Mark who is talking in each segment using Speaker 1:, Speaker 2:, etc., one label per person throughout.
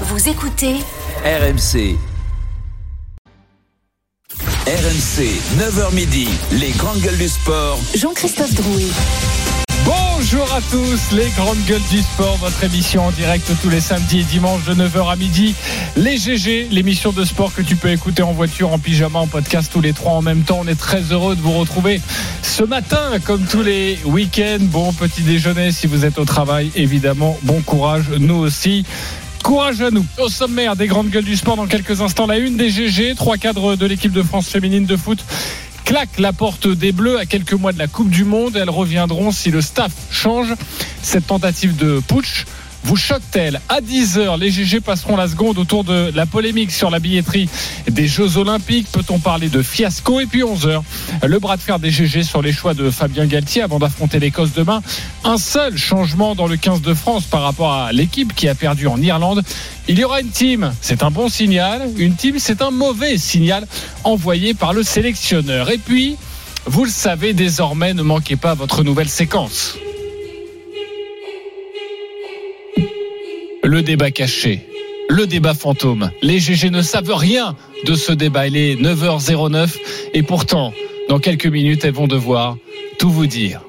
Speaker 1: Vous écoutez
Speaker 2: RMC. RMC, 9h midi, les grandes gueules du sport.
Speaker 1: Jean-Christophe Drouet.
Speaker 3: Bonjour à tous, les grandes gueules du sport, votre émission en direct tous les samedis et dimanches de 9h à midi. Les GG, l'émission de sport que tu peux écouter en voiture, en pyjama, en podcast tous les trois en même temps. On est très heureux de vous retrouver ce matin, comme tous les week-ends. Bon petit déjeuner si vous êtes au travail, évidemment. Bon courage, nous aussi. Courage à nous. Au sommaire des grandes gueules du sport dans quelques instants, la une des GG, trois cadres de l'équipe de France féminine de foot claque la porte des Bleus à quelques mois de la Coupe du Monde. Elles reviendront si le staff change. Cette tentative de putsch vous choque-t-elle À 10h, les GG passeront la seconde autour de la polémique sur la billetterie des Jeux Olympiques. Peut-on parler de fiasco Et puis 11h, le bras de fer des GG sur les choix de Fabien Galtier avant d'affronter l'Écosse demain. Un seul changement dans le 15 de France par rapport à l'équipe qui a perdu en Irlande. Il y aura une team, c'est un bon signal. Une team, c'est un mauvais signal envoyé par le sélectionneur. Et puis, vous le savez désormais, ne manquez pas votre nouvelle séquence. Le débat caché, le débat fantôme. Les GG ne savent rien de ce débat. Il est 9h09 et pourtant, dans quelques minutes, elles vont devoir tout vous dire.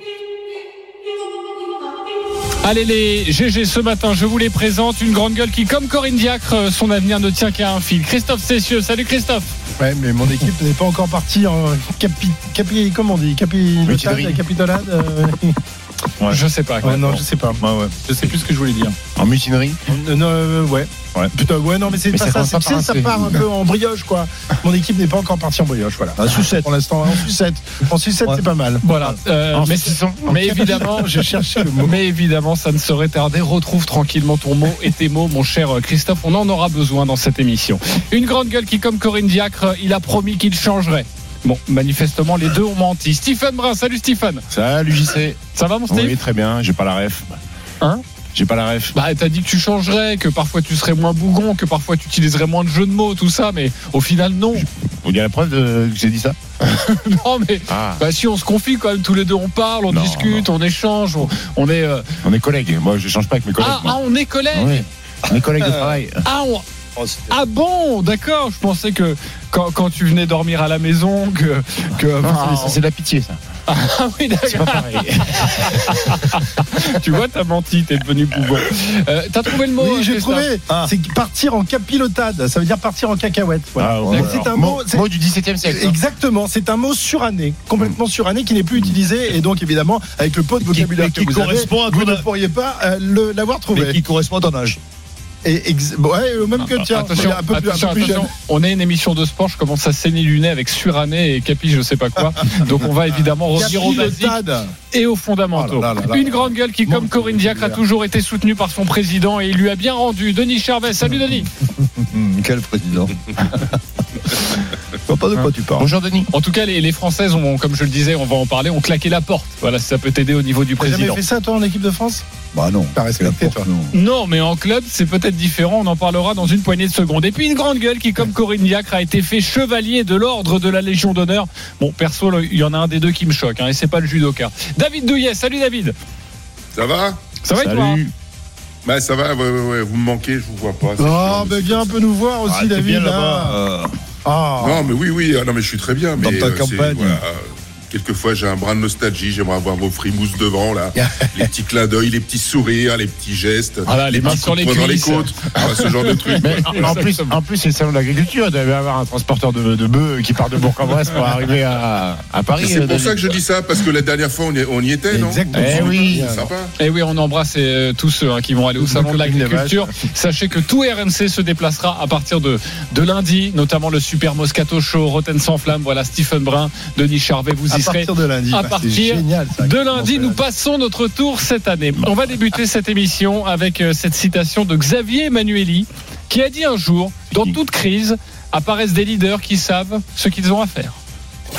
Speaker 3: Allez les GG ce matin, je vous les présente. Une grande gueule qui, comme Corinne Diacre, son avenir ne tient qu'à un fil. Christophe Cessieux, salut Christophe.
Speaker 4: Ouais, mais mon équipe n'est pas encore partie en capi, capi comment on dit, capitolade, capitolade. Euh...
Speaker 3: Ouais. Je sais pas.
Speaker 4: Ouais, non, je sais pas.
Speaker 3: Ouais, ouais. Je sais plus ce que je voulais dire.
Speaker 5: En mutinerie
Speaker 4: euh, Non, euh, ouais.
Speaker 5: Ouais.
Speaker 4: Putain, ouais, non, mais c'est pas ça.
Speaker 5: ça,
Speaker 4: C'est ça part un peu en brioche, quoi. Mon équipe n'est pas encore partie en brioche, voilà.
Speaker 5: En sucette.
Speaker 4: Pour l'instant, en sucette. En sucette, c'est pas mal.
Speaker 3: Voilà. Euh, mais, mais évidemment,
Speaker 4: je cherchais le mot.
Speaker 3: Mais évidemment, ça ne serait tardé. Retrouve tranquillement ton mot et tes mots, mon cher Christophe. On en aura besoin dans cette émission. Une grande gueule qui, comme Corinne Diacre, il a promis qu'il changerait. Bon, manifestement, les deux ont menti. Stephen Brun, salut Stephen.
Speaker 5: Salut JC.
Speaker 3: Ça va mon Steve
Speaker 5: Oui, très bien. J'ai pas la ref.
Speaker 3: Hein?
Speaker 5: J'ai pas la ref.
Speaker 3: Bah, t'as dit que tu changerais, que parfois tu serais moins bougon, que parfois tu utiliserais moins de jeux de mots, tout ça, mais au final, non.
Speaker 5: Vous dire la preuve de... que j'ai dit ça
Speaker 3: Non, mais
Speaker 5: Ah,
Speaker 3: bah, si on se confie quand même, tous les deux, on parle, on
Speaker 5: Non,
Speaker 3: discute, on échange, on, on est. euh,
Speaker 5: on est collègues. Moi, je change pas avec mes collègues.
Speaker 3: Ah, ah, on est collègues
Speaker 5: Oui. On est collègues de travail.
Speaker 3: Ah, on- Ah bon, d'accord. Je pensais que quand, quand tu venais dormir à la maison, que. Ah,
Speaker 5: c'est- de la pitié, ça.
Speaker 3: ah oui,
Speaker 5: C'est pas
Speaker 3: d'accord.
Speaker 5: pareil.
Speaker 3: tu vois, t'as menti, t'es devenu bougon. Euh, t'as trouvé le mot
Speaker 4: Oui, j'ai trouvé.
Speaker 5: Ah.
Speaker 4: C'est partir en capilotade. Ça veut dire partir en cacahuète. Voilà.
Speaker 5: Ah, ouais,
Speaker 4: C'est un
Speaker 5: mot,
Speaker 4: mot. c'est-
Speaker 5: mot du 17 e siècle. hein.
Speaker 4: Exactement, c'est un mot suranné, complètement suranné, qui n'est plus utilisé, et donc évidemment, avec le pot de vocabulaire
Speaker 6: mais qui
Speaker 4: que vous avez,
Speaker 6: correspond à
Speaker 4: vous
Speaker 6: ton
Speaker 4: ne
Speaker 6: âge.
Speaker 4: pourriez pas euh, le- l'avoir
Speaker 6: Mais
Speaker 4: trouvé.
Speaker 6: qui correspond à ton âge.
Speaker 4: Et ex- ouais, au même que tiens,
Speaker 3: Attention,
Speaker 4: un peu plus, un
Speaker 3: attention,
Speaker 4: peu plus jeune.
Speaker 3: attention. On est une émission de sport. Je commence à saigner du nez avec suranné et capi, je sais pas quoi. Donc on va évidemment revenir au basique et aux fondamentaux.
Speaker 4: Oh là là là là.
Speaker 3: Une grande gueule qui,
Speaker 4: Mon
Speaker 3: comme Corinne. Diacre, a toujours été soutenue par son président et il lui a bien rendu. Denis Charvet, salut Denis.
Speaker 6: Quel président? Je vois pas de quoi tu parles.
Speaker 5: Bonjour, Denis.
Speaker 3: En tout cas, les, les Françaises ont, comme je le disais, on va en parler, ont claqué la porte. Voilà, si ça peut t'aider au niveau du
Speaker 4: T'as jamais
Speaker 3: président.
Speaker 4: fait ça, toi, en équipe de France?
Speaker 6: Bah non.
Speaker 4: T'as respecté, toi?
Speaker 6: Non.
Speaker 3: Non, mais en club, c'est peut-être différent. On en parlera dans une poignée de secondes. Et puis une grande gueule qui, comme Corinne Diacre, a été fait chevalier de l'ordre de la Légion d'honneur. Bon, perso, il y en a un des deux qui me choque, hein, et c'est pas le judoka. David Douillet, salut David.
Speaker 7: Ça va?
Speaker 3: Ça va et toi?
Speaker 5: Salut.
Speaker 7: Bah ça va, ouais, ouais, ouais, vous me manquez, je vous vois pas.
Speaker 4: Oh, ben viens un peu nous voir aussi,
Speaker 6: Ah,
Speaker 4: David.
Speaker 6: bien
Speaker 4: là.
Speaker 6: là-bas.
Speaker 4: Ah.
Speaker 7: Non mais oui, oui, ah, non mais je suis très bien.
Speaker 6: Dans
Speaker 7: mais,
Speaker 6: ta
Speaker 7: euh,
Speaker 6: campagne.
Speaker 7: voilà, Quelquefois j'ai un brin de nostalgie, j'aimerais avoir vos frimouses devant là, les petits clins d'œil, les petits sourires, les petits gestes,
Speaker 3: Ah là, les mains sur les
Speaker 7: dans les côtes, Ah, ce genre de truc.
Speaker 5: Mais en, en plus, en plus, c'est le salon de l'agriculture. Il devait y avoir un transporteur de, de bœufs qui part de Bourg-en-Bresse pour arriver à, à Paris.
Speaker 7: C'est
Speaker 5: euh,
Speaker 7: pour
Speaker 5: David.
Speaker 7: ça que je dis ça, parce que la dernière fois on y, on y était, non
Speaker 4: Exactement.
Speaker 5: Eh oui.
Speaker 7: C'est sympa.
Speaker 3: Et oui, on embrasse euh, tous ceux hein, qui vont aller au salon de l'agriculture. Sachez que tout RMC se déplacera à partir de, de lundi, notamment le Super Moscato Show, Roten sans flamme. Voilà, Stephen Brun, Denis Charvet, vous
Speaker 4: À
Speaker 3: serez.
Speaker 4: partir de lundi.
Speaker 3: à
Speaker 4: Bah,
Speaker 3: partir
Speaker 4: c'est génial, ça.
Speaker 3: De lundi, nous passons notre tour cette année. On va débuter cette émission avec euh, cette citation de Xavier Emmanueli, qui a dit un jour, dans toute crise, apparaissent des leaders qui savent ce qu'ils ont à faire.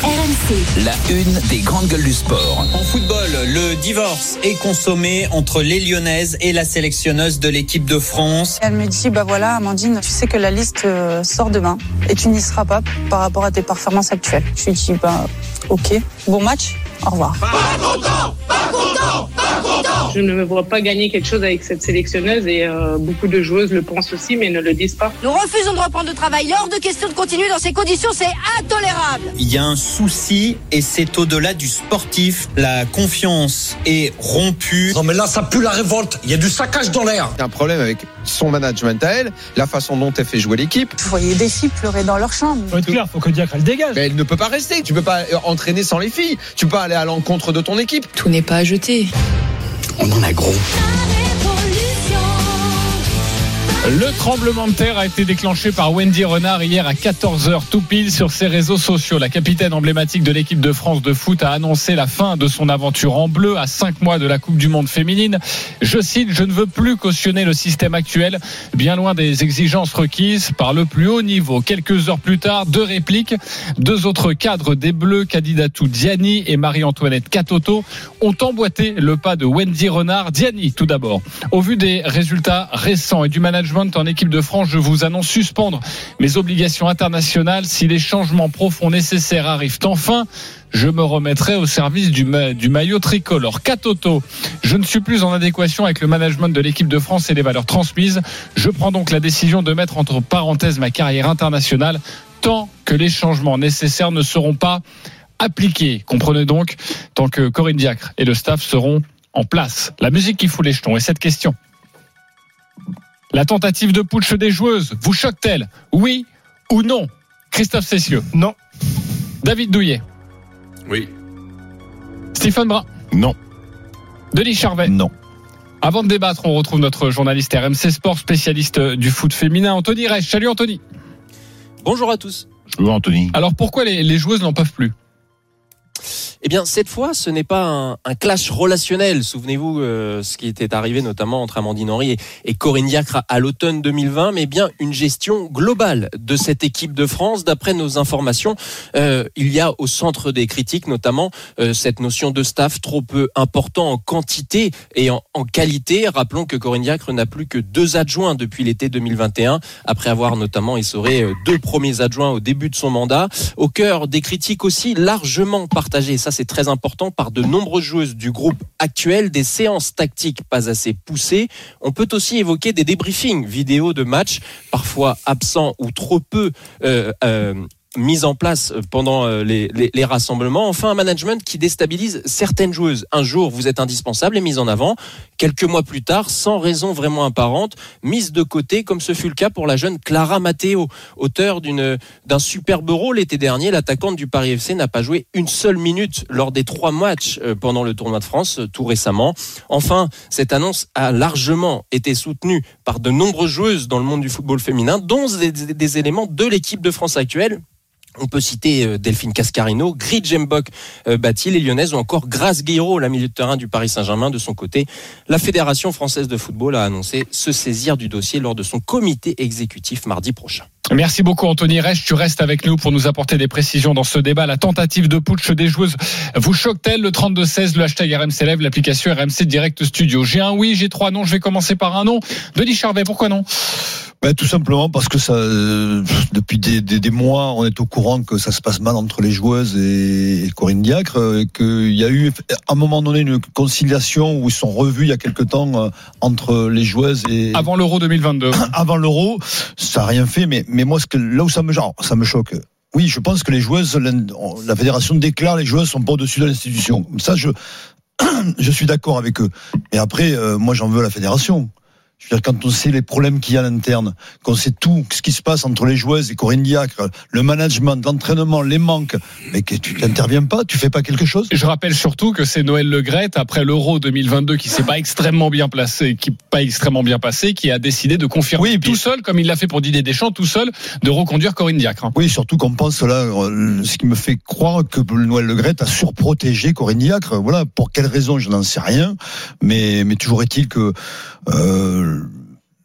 Speaker 1: RMC,
Speaker 2: La une des grandes gueules du sport.
Speaker 8: En football, le divorce est consommé entre les Lyonnaises et la sélectionneuse de l'équipe de France.
Speaker 9: Elle me dit, bah voilà, Amandine, tu sais que la liste euh, sort demain et tu n'y seras pas par rapport à tes performances actuelles. Je lui dis, bah ok, bon match, au revoir.
Speaker 10: Je ne me vois pas gagner quelque chose avec cette sélectionneuse et euh, beaucoup de joueuses le pensent aussi mais ne le disent pas.
Speaker 11: Nous refusons de reprendre le travail. Il est hors de question de continuer dans ces conditions, c'est intolérable.
Speaker 8: Il y a un souci et c'est au-delà du sportif. La confiance est rompue.
Speaker 12: Non mais là ça pue la révolte, il y a du saccage dans l'air.
Speaker 13: Il y a un problème avec son management à elle, la façon dont elle fait jouer l'équipe.
Speaker 9: Vous voyez des filles pleurer dans leur chambre.
Speaker 4: Faut être clair, faut que Diacre elle dégage.
Speaker 13: Mais elle ne peut pas rester. Tu peux pas entraîner sans les filles. Tu peux pas aller à l'encontre de ton équipe.
Speaker 1: Tout n'est pas à jeter.
Speaker 12: On en a gros.
Speaker 3: Le tremblement de terre a été déclenché par Wendy Renard hier à 14h tout pile sur ses réseaux sociaux. La capitaine emblématique de l'équipe de France de foot a annoncé la fin de son aventure en bleu à 5 mois de la Coupe du Monde féminine. Je cite, je ne veux plus cautionner le système actuel, bien loin des exigences requises par le plus haut niveau. Quelques heures plus tard, deux répliques, deux autres cadres des Bleus, Kadidatou Diani et Marie-Antoinette Katoto, ont emboîté le pas de Wendy Renard. Diani, tout d'abord. Au vu des résultats récents et du management en équipe de France, je vous annonce suspendre mes obligations internationales si les changements profonds nécessaires arrivent enfin. Je me remettrai au service du, ma du maillot tricolore. Katoto, je ne suis plus en adéquation avec le management de l'équipe de France et les valeurs transmises. Je prends donc la décision de mettre entre parenthèses ma carrière internationale tant que les changements nécessaires ne seront pas appliqués. Comprenez donc, tant que Corinne Diacre et le staff seront en place. La musique qui fout les jetons. Et cette question la tentative de putsch des joueuses vous choque-t-elle? Oui ou non? Christophe Cessieux
Speaker 4: Non.
Speaker 3: David Douillet
Speaker 7: Oui.
Speaker 3: Stephen Brun
Speaker 5: Non.
Speaker 3: Denis Charvet
Speaker 6: Non.
Speaker 3: Avant de débattre, on retrouve notre journaliste RMC Sport, spécialiste du foot féminin, Anthony Reich. Salut Anthony.
Speaker 14: Bonjour à tous.
Speaker 5: Je veux Anthony.
Speaker 3: Alors pourquoi les, les joueuses n'en peuvent plus?
Speaker 14: Eh bien, cette fois, ce n'est pas un, clash relationnel. Souvenez-vous euh, ce qui était arrivé notamment entre Amandine Henry et, Corinne Diacre à l'automne 2020, mais bien une gestion globale de cette équipe de France. D'après nos informations, euh, il y a au centre des critiques notamment euh, cette notion de staff trop peu important en quantité et en, qualité. Rappelons que Corinne Diacre n'a plus que deux adjoints depuis l'été 2021, après avoir notamment essoré deux premiers adjoints au début de son mandat. Au cœur des critiques aussi largement partagées, c'est très important, par de nombreuses joueuses du groupe actuel, des séances tactiques pas assez poussées. On peut aussi évoquer des débriefings vidéo de matchs, parfois absents ou trop peu euh, euh, mise en place pendant euh, les, rassemblements. Enfin, un management qui déstabilise certaines joueuses. Un jour, vous êtes indispensable et mise en avant. Quelques mois plus tard, sans raison vraiment apparente, mise de côté, comme ce fut le cas pour la jeune Clara Matteo, auteur d'un superbe rôle l'été dernier. L'attaquante du Paris FC n'a pas joué une seule minute lors des trois matchs euh, pendant le tournoi de France tout récemment. Enfin, cette annonce a largement été soutenue par de nombreuses joueuses dans le monde du football féminin, dont des, des éléments de l'équipe de France actuelle on peut citer Delphine Cascarino, Grid Jembok Bati, les Lyonnaises ou encore Grace Guiraud, la milieu de terrain du Paris Saint-Germain. De son côté, la Fédération française de football a annoncé se saisir du dossier lors de son comité exécutif mardi prochain.
Speaker 3: Merci beaucoup Anthony Reich. Tu restes avec nous pour nous apporter des précisions dans ce débat. La tentative de putsch des joueuses vous choque-t-elle? Le 32-16, le hashtag RMC Lève, l'application RMC Direct Studio. J'ai un oui, j'ai trois non. Je vais commencer par un non. Denis Charvet, pourquoi non?
Speaker 6: Ben, tout simplement parce que ça, euh, depuis des, des, des, mois, on est au courant que ça se passe mal entre les joueuses et, et Corinne Diacre, euh, et qu'il y a eu à un moment donné une conciliation où ils sont revus il y a quelque temps euh, entre les joueuses et
Speaker 3: avant l'Euro 2022.
Speaker 6: avant l'Euro, ça n'a rien fait, mais mais moi ce que là où ça me genre, ça me choque. Oui, je pense que les joueuses, la fédération déclare les joueuses sont pas au-dessus de l'institution. Ça, je je suis d'accord avec eux. Et après, euh, moi, j'en veux à la fédération. Je veux dire, quand on sait les problèmes qu'il y a à l'interne, qu'on sait tout ce qui se passe entre les joueuses et Corinne Diacre, le management, l'entraînement, les manques, mais que tu n'interviens pas, tu fais pas quelque chose?
Speaker 3: Je rappelle surtout que c'est Noël Legrette après l'Euro 2022 qui s'est pas extrêmement bien placé, qui pas extrêmement bien passé, qui a décidé de confirmer oui, puis, tout seul, comme il l'a fait pour Didier Deschamps, tout seul, de reconduire Corinne Diacre.
Speaker 6: Oui, surtout qu'on pense là, ce qui me fait croire que Noël Legrette a surprotégé Corinne Diacre. Voilà, pour quelle raison, je n'en sais rien, mais mais toujours est-il que euh,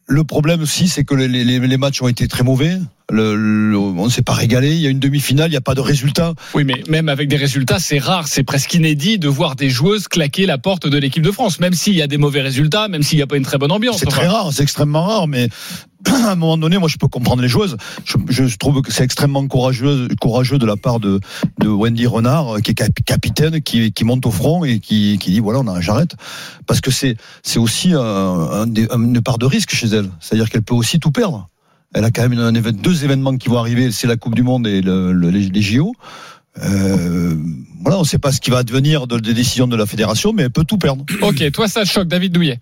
Speaker 6: le problème aussi, c'est que les, matchs ont été très mauvais. Le, le, on ne s'est pas régalé. Il y a une demi-finale, il n'y a pas de résultat.
Speaker 3: Oui, mais même avec des résultats, c'est rare, c'est presque inédit de voir des joueuses claquer la porte de l'équipe de France, même s'il y a des mauvais résultats, même s'il n'y a pas une très bonne ambiance.
Speaker 6: C'est très rare, c'est extrêmement rare, mais à un moment donné, moi, je peux comprendre les joueuses. Je, je trouve que c'est extrêmement courageux, courageux de la part de, de Wendy Renard, qui est cap- capitaine, qui, qui monte au front et qui, qui dit voilà, on a, j'arrête. Parce que c'est, c'est aussi un, un des- une part de risque chez elle. C'est-à-dire qu'elle peut aussi tout perdre. Elle a quand même un deux événements qui vont arriver, c'est la Coupe du Monde et le, le- les, les JO. Euh, voilà, on ne sait pas ce qui va advenir de- des décisions de la fédération, mais elle peut tout perdre.
Speaker 3: Ok, toi ça te choque, David Douillet?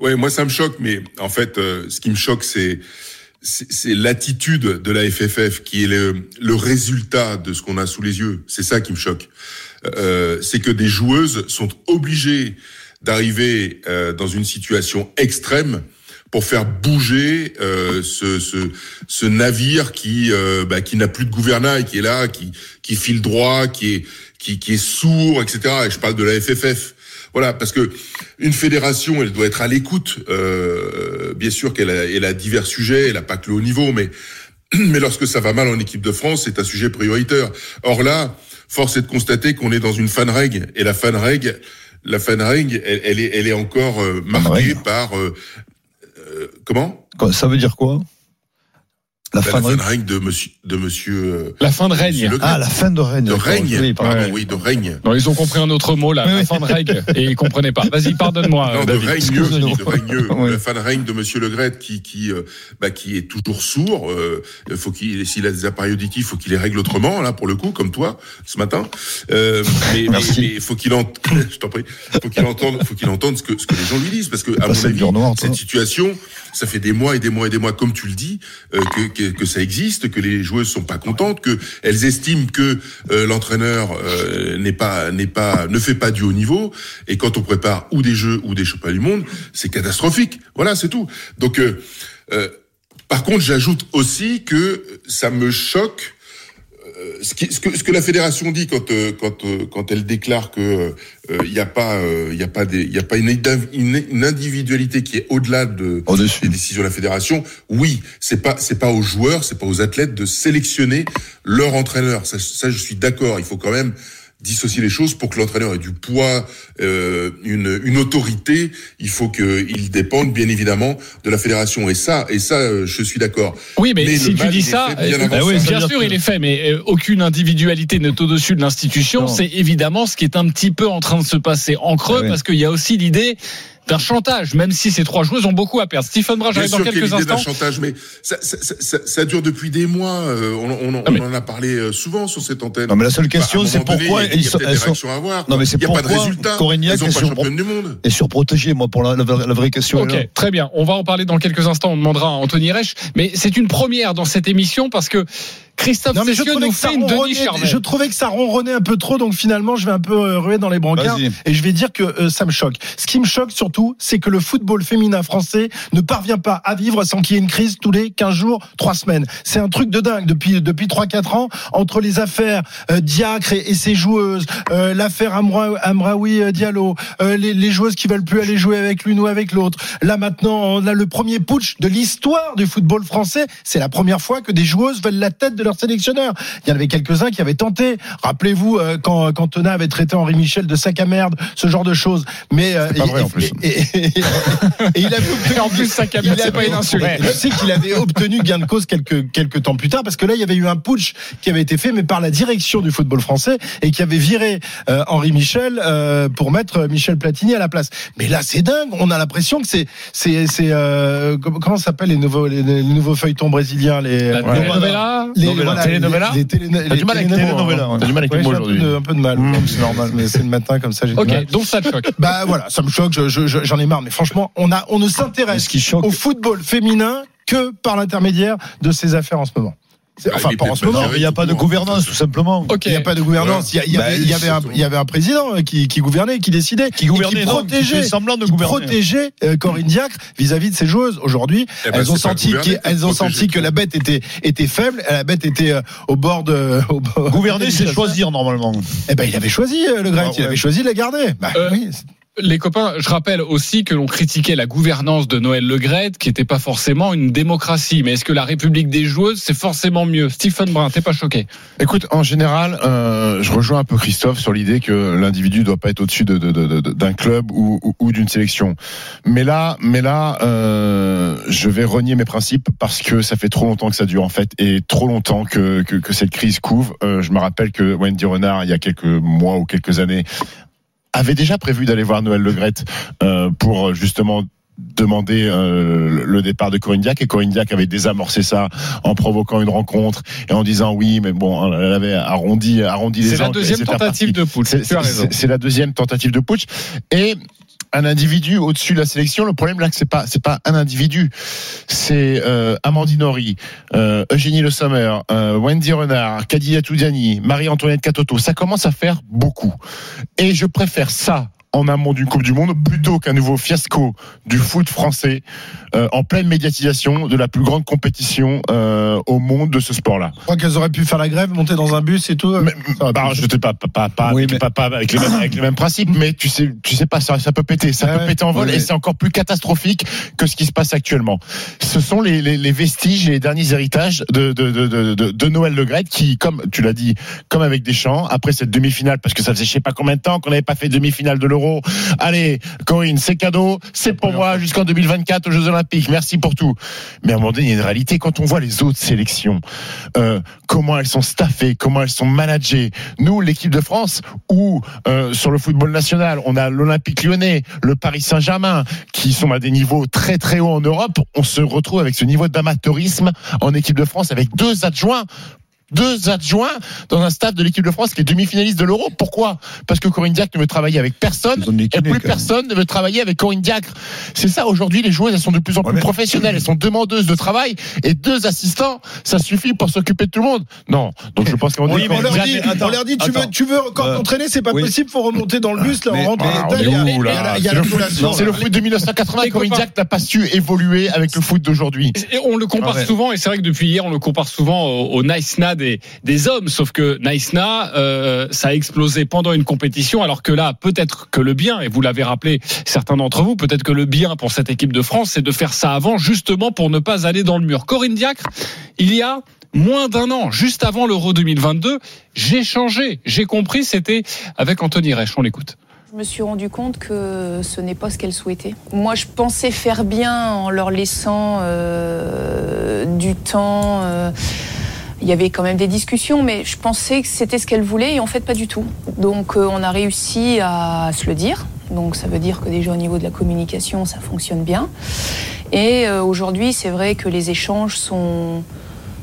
Speaker 7: Ouais, moi ça me choque, mais en fait, euh, ce qui me choque, c'est l'attitude de la FFF qui est le, le résultat de ce qu'on a sous les yeux. C'est ça qui me choque. Euh, c'est que des joueuses sont obligées d'arriver euh, dans une situation extrême pour faire bouger euh, ce, ce, ce navire qui euh, bah, qui n'a plus de gouvernail, qui est là, qui qui file droit, qui est qui, qui est sourd, etc. Et je parle de la FFF. Voilà, parce que une fédération, elle doit être à l'écoute. Euh, bien sûr qu'elle a, elle a divers sujets, elle a pas que le haut niveau, mais mais lorsque ça va mal en équipe de France, c'est un sujet prioritaire. Or là, force est de constater qu'on est dans une fan règle et la fan règle, la fan règle, elle, elle est, elle est encore euh, marquée par euh, comment?
Speaker 6: Ça veut dire quoi?
Speaker 7: La,
Speaker 6: fin de
Speaker 7: fan
Speaker 6: règne.
Speaker 7: règne de monsieur de monsieur euh,
Speaker 3: La fin de règne.
Speaker 6: Ah, la fin de règne.
Speaker 7: de règne
Speaker 6: Oui, pardon.
Speaker 7: pardon, oui de règne
Speaker 3: Non, ils ont compris un autre mot là, la fin de règle, et ils comprenaient pas. Vas-y, pardonne-moi,
Speaker 7: Non, de
Speaker 3: David. Excuse-nous.
Speaker 7: de règneux.
Speaker 6: Oui.
Speaker 7: La fin de règne de Monsieur Le Gret qui qui euh, bah, qui est toujours sourd. Euh, faut qu'il s'il a des appareils auditifs, faut qu'il les règle autrement là pour le coup, comme toi ce matin. Euh, mais mais,
Speaker 6: Merci.
Speaker 7: mais faut qu'il ent... je t'en prie, faut qu'il entende, faut qu'il entende ce que ce que les gens lui disent parce que à mon
Speaker 6: Passer le
Speaker 7: avis,
Speaker 6: noir,
Speaker 7: cette situation, ça fait des mois et des mois et des mois, comme tu le dis, euh, que, que que ça existe, que les joueuses sont pas contentes, que elles estiment que euh, l'entraîneur euh, n'est pas n'est pas ne fait pas du haut niveau et quand on prépare ou des jeux ou des championnats du monde, c'est catastrophique. Voilà, c'est tout. Donc euh, euh, par contre, j'ajoute aussi que ça me choque ce, qui- ce que, ce que la fédération dit quand euh, quand euh, quand elle déclare que euh, il n'y a pas euh, il a pas des il a pas une, une individualité qui est au-delà de des décisions de la fédération. Oui, c'est pas c'est pas aux joueurs, c'est pas aux athlètes de sélectionner leur entraîneur. Ça, ça je suis d'accord. Il faut quand même dissocier les choses pour que l'entraîneur ait du poids, euh, une, une autorité. Il faut qu'il dépende bien évidemment de la fédération. Et ça, et ça, euh, je suis d'accord.
Speaker 3: Oui, mais, si tu dis ça,
Speaker 7: bien
Speaker 3: euh, oui,
Speaker 7: ça.
Speaker 3: bien sûr, il est fait, mais euh, aucune individualité n'est au-dessus de l'institution. C'est évidemment ce qui est un petit peu en train de se passer en creux,
Speaker 6: Ah
Speaker 3: parce qu'il y a aussi l'idée d'un chantage, même si ces trois joueuses ont beaucoup à perdre. Stephen Brun, j'arrive dans
Speaker 7: sûr qu'il y a
Speaker 3: quelques
Speaker 7: d'un
Speaker 3: instants.
Speaker 7: chantage, mais ça, ça, ça, ça- dure depuis des mois. euh, On, on, on
Speaker 3: mais-
Speaker 7: en a parlé euh, souvent sur cette antenne.
Speaker 6: Non, mais la seule
Speaker 7: Bah,
Speaker 6: question, c'est
Speaker 7: moment donné,
Speaker 6: pourquoi
Speaker 7: il y a- il y
Speaker 6: ils
Speaker 7: a
Speaker 6: sont- elles
Speaker 7: à avoir.
Speaker 6: Non, mais c'est
Speaker 7: il n'y a pas de
Speaker 6: pourquoi
Speaker 7: résultat.
Speaker 6: Corignac
Speaker 7: Elles
Speaker 6: est sur-
Speaker 7: du monde.
Speaker 6: Et surprotégé, moi, pour la, la, la vraie question. est là.
Speaker 3: Ok, très bien. On va en parler dans quelques instants. On demandera à Anthony Reich. Mais c'est une première dans cette émission parce que Christophe
Speaker 4: Non, mais je trouvais, ça je trouvais que ça ronronnait un peu trop, donc finalement, je vais un peu euh, ruer dans les brancards et je vais dire que euh, ça me choque. Ce qui me choque surtout, c'est que le football féminin français ne parvient pas à vivre sans qu'il y ait une crise tous les 15 jours, 3 semaines. C'est un truc de dingue depuis depuis 3-4 ans entre les affaires euh, Diacre et, et ses joueuses, euh, l'affaire Amra- Amraoui Diallo, les, les joueuses qui veulent plus aller jouer avec l'une ou avec l'autre. Là maintenant, on a le premier putsch de l'histoire du football français. C'est la première fois que des joueuses veulent la tête de leur sélectionneur. Il y en avait quelques-uns qui avaient tenté. Rappelez-vous euh, quand quand Tona avait traité Henri Michel de sac à merde, ce genre de choses. Mais euh,
Speaker 6: pas
Speaker 4: et-
Speaker 6: vrai, en plus.
Speaker 4: Et, et- et- et il avait obtenu,
Speaker 3: en plus, sac à merde,
Speaker 4: il
Speaker 3: c'est pas une insulte.
Speaker 4: Je sais qu'il avait obtenu gain de cause quelques quelques temps plus tard parce que là il y avait eu un putsch qui avait été fait mais par la direction du football français et qui avait viré euh, Henri Michel euh, pour mettre Michel Platini à la place. Mais là c'est dingue, on a l'impression que c'est c'est c'est euh, comment comment ça s'appelle les nouveaux les, les nouveaux feuilletons brésiliens les
Speaker 3: La
Speaker 4: Ouais.
Speaker 3: telenovela
Speaker 4: les. Voilà, les, les les
Speaker 5: du mal avec les
Speaker 4: hein.
Speaker 5: T'as du mal avec
Speaker 4: Ouais,
Speaker 5: les mots
Speaker 4: j'ai un peu
Speaker 5: aujourd'hui.
Speaker 4: de- un peu de mal.
Speaker 5: Mmh,
Speaker 4: c'est normal, mais c'est le matin comme ça. mal.
Speaker 3: Ok, donc ça te choque.
Speaker 4: Bah voilà, ça me choque, je- je- je- j'en ai marre. Mais franchement, on a, on ne s'intéresse au football féminin que par l'intermédiaire de ces affaires en ce moment. Enfin, pas en ce moment.
Speaker 6: il n'y a pas de gouvernance, tout simplement.
Speaker 4: Il n'y a pas de gouvernance. Il y
Speaker 6: Bah,
Speaker 4: avait, il y avait un, président euh, qui, qui gouvernait, qui décidait,
Speaker 6: Qui gouvernait,
Speaker 4: qui
Speaker 6: non, qui
Speaker 4: protégeait,
Speaker 6: semblant de
Speaker 4: qui
Speaker 6: gouverner.
Speaker 4: protégeait euh, Corinne Diacre vis-à-vis de ses joueuses. Aujourd'hui,
Speaker 7: Eh ben,
Speaker 4: elles ont senti, elles ont senti que la bête était était faible, la bête était euh, au bord de. Au bord
Speaker 6: Gouverner, c'est choisir, normalement.
Speaker 4: Eh ben, il avait choisi euh, le Gret,
Speaker 6: Ah,
Speaker 4: il avait choisi de la garder. Bah,
Speaker 3: Euh,
Speaker 4: oui.
Speaker 3: Les copains, je rappelle aussi que l'on critiquait la gouvernance de Noël Legrette, qui n'était pas forcément une démocratie. Mais est-ce que la République des joueuses, c'est forcément mieux? Stephen Brun, t'es pas choqué?
Speaker 5: Écoute, en général, euh, je rejoins un peu Christophe sur l'idée que l'individu doit pas être au-dessus de, de- d'un club ou, d'une sélection. Mais là, mais là, euh, je vais renier mes principes parce que ça fait trop longtemps que ça dure en fait et trop longtemps que, que, que cette crise couvre. Euh, je me rappelle que Wendy Renard, il y a quelques mois ou quelques années, avait déjà prévu d'aller voir Noël Legrette euh, pour justement demander euh, le départ de Corinne Diac. Et Corinne Diac avait désamorcé ça en provoquant une rencontre et en disant oui mais bon elle avait arrondi arrondi les
Speaker 3: C'est la
Speaker 5: angles
Speaker 3: deuxième tentative de putsch.
Speaker 5: C'est la deuxième tentative de putsch et un individu au-dessus de la sélection. Le problème là, c'est pas c'est pas un individu, c'est euh, Amandine Henry, euh, Eugénie Le Sommer, euh, Wendy Renard, Kadia Toudiani, Marie-Antoinette Catoto. Ça commence à faire beaucoup. Et je préfère ça en amont d'une Coupe du Monde plutôt qu'un nouveau fiasco du foot français euh, en pleine médiatisation de la plus grande compétition euh, au monde de ce sport-là.
Speaker 4: Je crois qu'elles auraient pu faire la grève, monter dans un bus et tout.
Speaker 5: Bah, je sais pas, pas, pas, pas avec, pas- pas avec les mêmes, avec les mêmes principes, mais tu sais, tu sais pas, ça, ça peut péter, ça peut péter en vol,
Speaker 4: Ouais.
Speaker 5: et c'est encore plus catastrophique que ce qui se passe actuellement. Ce sont les, les, les vestiges et les derniers héritages de, de, de, de, de, de Noël Le Graët qui, comme tu l'as dit, comme avec Deschamps, après cette demi-finale, parce que ça faisait je sais pas combien de temps qu'on n'avait pas fait demi-finale de l'Euro. Allez, Corinne, c'est cadeau, c'est pour moi jusqu'en 2024 aux Jeux Olympiques. Merci pour tout. Mais à un moment donné, il y a une réalité quand on voit les autres sélections, euh, comment elles sont staffées, comment elles sont managées. Nous, l'équipe de France, ou euh, sur le football national, on a l'Olympique Lyonnais, le Paris Saint-Germain, qui sont à des niveaux très très hauts en Europe. On se retrouve avec ce niveau d'amateurisme en équipe de France avec deux adjoints deux adjoints dans un staff de l'équipe de France qui est demi-finaliste de l'Euro. Pourquoi? Parce que Corinne Diacre ne veut travailler avec personne et plus personne ne veut travailler avec Corinne Diacre. C'est ça aujourd'hui, les joueuses, elles sont de plus en plus professionnelles, elles sont demandeuses de travail et deux assistants, ça suffit pour s'occuper de tout le monde. Non, donc je pense qu'on
Speaker 4: On,
Speaker 5: dit,
Speaker 4: on leur dit, on leur dit, tu veux, tu veux encore
Speaker 5: Euh,
Speaker 4: t'entraîner, c'est pas
Speaker 5: oui.
Speaker 4: possible, faut remonter dans le bus, là, on rentre
Speaker 5: Ah, C'est le foot-
Speaker 4: collation.
Speaker 5: C'est le foot de 1980,
Speaker 3: Les
Speaker 5: Corinne. Diacre n'a pas su évoluer avec le foot d'aujourd'hui.
Speaker 3: On le compare
Speaker 5: Ah
Speaker 3: souvent, et c'est vrai que depuis hier, on le compare souvent au, Nice Na des, hommes, sauf que Nice Na, euh, ça a explosé pendant une compétition, alors que là, peut-être que le bien, et vous l'avez rappelé certains d'entre vous, peut-être que le bien pour cette équipe de France, c'est de faire ça avant, justement pour ne pas aller dans le mur. Corinne Diacre, il y a moins d'un an, juste avant l'Euro 2022, j'ai changé, j'ai compris, c'était avec Anthony Reich, on l'écoute.
Speaker 15: Je me suis rendu compte que ce n'est pas ce qu'elle souhaitait. Moi, je pensais faire bien en leur laissant euh, du temps. euh, il y avait quand même des discussions, mais je pensais que c'était ce qu'elle voulait et en fait pas du tout. Donc euh, on a réussi à se le dire. Donc ça veut dire que déjà au niveau de la communication, ça fonctionne bien. Et euh, aujourd'hui, c'est vrai que les échanges sont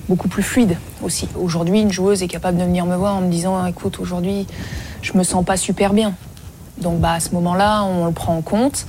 Speaker 15: beaucoup plus fluides aussi. Aujourd'hui, une joueuse est capable de venir me voir en me disant écoute, aujourd'hui, je me sens pas super bien. Donc bah, à ce moment-là, on le prend en compte.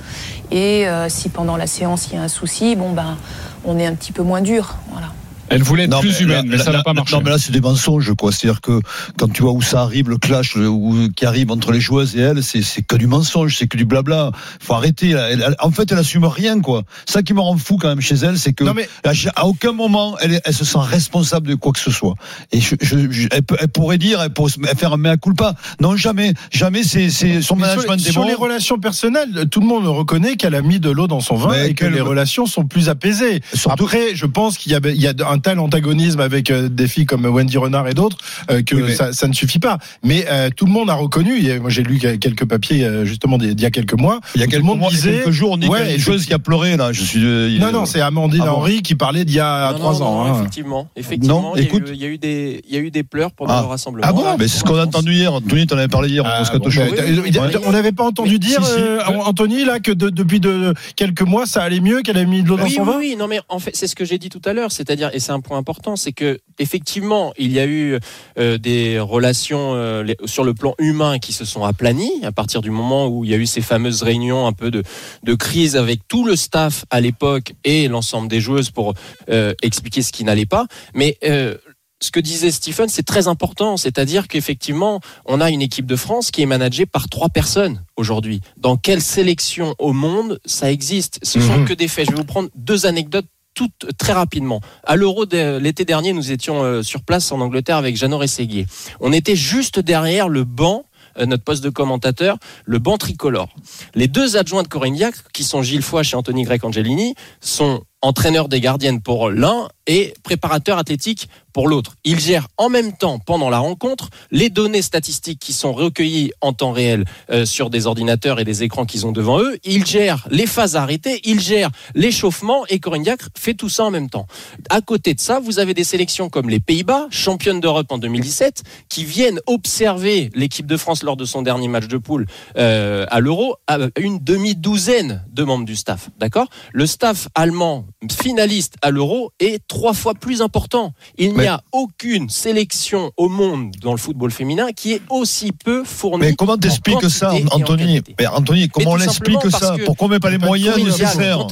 Speaker 15: Et euh, si pendant la séance, il y a un souci, bon, bah, on est un petit peu moins dur. Voilà.
Speaker 3: Elle voulait être
Speaker 6: Non,
Speaker 3: plus
Speaker 6: mais
Speaker 3: humaine,
Speaker 6: là-
Speaker 3: mais ça n'a pas marché.
Speaker 6: Non, mais là, c'est des mensonges, quoi. C'est-à-dire que quand tu vois où ça arrive, le clash le- où- qui arrive entre les joueuses et elle, c'est que du mensonge, c'est que du blabla. Faut arrêter. là. Elle- elle- en fait, elle assume rien, quoi. Ça qui me rend fou quand même chez elle, c'est que
Speaker 4: Non, mais-
Speaker 6: à, aucun moment elle, se sent responsable de quoi que ce soit. Et je, je- je- elle, pourrait dire, elle pourrait faire un mea culpa. Non, jamais, jamais. C'est son
Speaker 4: Mais
Speaker 6: management
Speaker 4: sur,
Speaker 6: des
Speaker 4: sur les relations personnelles, tout le monde reconnaît qu'elle a mis de l'eau dans son vin
Speaker 6: Mais
Speaker 4: et que les relations sont plus apaisées.
Speaker 6: Surtout-
Speaker 4: Après, je pense qu'il y y a un tel antagonisme avec euh, des filles comme Wendy Renard et d'autres euh, que
Speaker 6: Oui, mais-
Speaker 4: ça, ça ne suffit pas. Mais euh, tout le monde a reconnu. et Moi, j'ai lu quelques papiers justement d'il y a quelques mois.
Speaker 6: Il y a quelques,
Speaker 4: tout le monde
Speaker 6: mois, il y a
Speaker 4: disait,
Speaker 6: quelques jours, on dit
Speaker 4: ouais,
Speaker 6: qu'il y a une chose qui a pleuré là. Je suis. euh,
Speaker 4: Non, non, c'est Amandine
Speaker 6: Ah bon
Speaker 4: Henry qui parlait d'il y a
Speaker 14: Non,
Speaker 4: trois
Speaker 14: non,
Speaker 4: ans.
Speaker 14: non,
Speaker 4: hein.
Speaker 14: Effectivement, effectivement,
Speaker 6: Non,
Speaker 14: il, y a
Speaker 6: écoute.
Speaker 14: eu, il y a eu des, il y a eu des pleurs pendant
Speaker 6: Ah.
Speaker 14: le rassemblement.
Speaker 6: Ah bon
Speaker 14: là,
Speaker 6: Mais c'est ce qu'on a entendu hier. Anthony, t'en avais parlé hier.
Speaker 4: Ah,
Speaker 6: au Moscato
Speaker 4: bon,
Speaker 6: Show.
Speaker 4: mais, euh,
Speaker 14: oui, oui.
Speaker 4: On n'avait pas entendu
Speaker 14: Mais-
Speaker 4: dire,
Speaker 6: si, si.
Speaker 4: euh, Anthony, là, que de- depuis de, quelques mois, ça allait mieux, qu'elle avait mis de l'eau dans
Speaker 14: Oui,
Speaker 4: son
Speaker 14: oui,
Speaker 4: vin
Speaker 14: oui, non mais en fait c'est ce que j'ai dit tout à l'heure, c'est-à-dire et c'est un point important, c'est que effectivement il y a eu euh, des relations euh, sur le plan humain qui se sont aplanies à partir du moment où il y a eu ces fameuses réunions un peu de, de crise avec tout le staff à l'époque et l'ensemble des joueuses pour euh, expliquer ce qui n'allait pas, mais ce que disait Stephen, c'est très important, c'est-à-dire qu'effectivement, on a une équipe de France qui est managée par trois personnes aujourd'hui. Dans quelle sélection au monde ça existe? Ce sont
Speaker 4: Mhm.
Speaker 14: que des faits. Je vais vous prendre deux anecdotes toutes très rapidement. À l'Euro l'été dernier, nous étions euh, sur place en Angleterre avec Jeannot Rességuier. On était juste derrière le banc euh, notre poste de commentateur, le banc tricolore. Les deux adjoints de Corinne qui sont Gilles Foix et Anthony Grec Angelini, sont entraîneurs des gardiennes pour l'un et préparateur athlétique pour l'autre. Ils gèrent en même temps, pendant la rencontre, les données statistiques qui sont recueillies en temps réel euh, sur des ordinateurs et des écrans qu'ils ont devant eux. Ils gèrent les phases arrêtées, ils gèrent l'échauffement et Corinne Diacre fait tout ça en même temps. À côté de ça, vous avez des sélections comme les Pays-Bas, championnes d'Europe en 2017, qui viennent observer l'équipe de France lors de son dernier match de poule euh, à l'Euro, une demi-douzaine de membres du staff. D'accord? Le staff allemand finaliste à l'Euro est trois fois plus important. Il n'y a aucune sélection au monde dans le football féminin qui est aussi peu fournie.
Speaker 6: Mais comment
Speaker 14: en
Speaker 6: t'expliques ça, Anthony. Mais Anthony, comment on l'explique
Speaker 14: simplement
Speaker 6: ça
Speaker 14: que
Speaker 6: Pourquoi on met pas les moyens nécessaires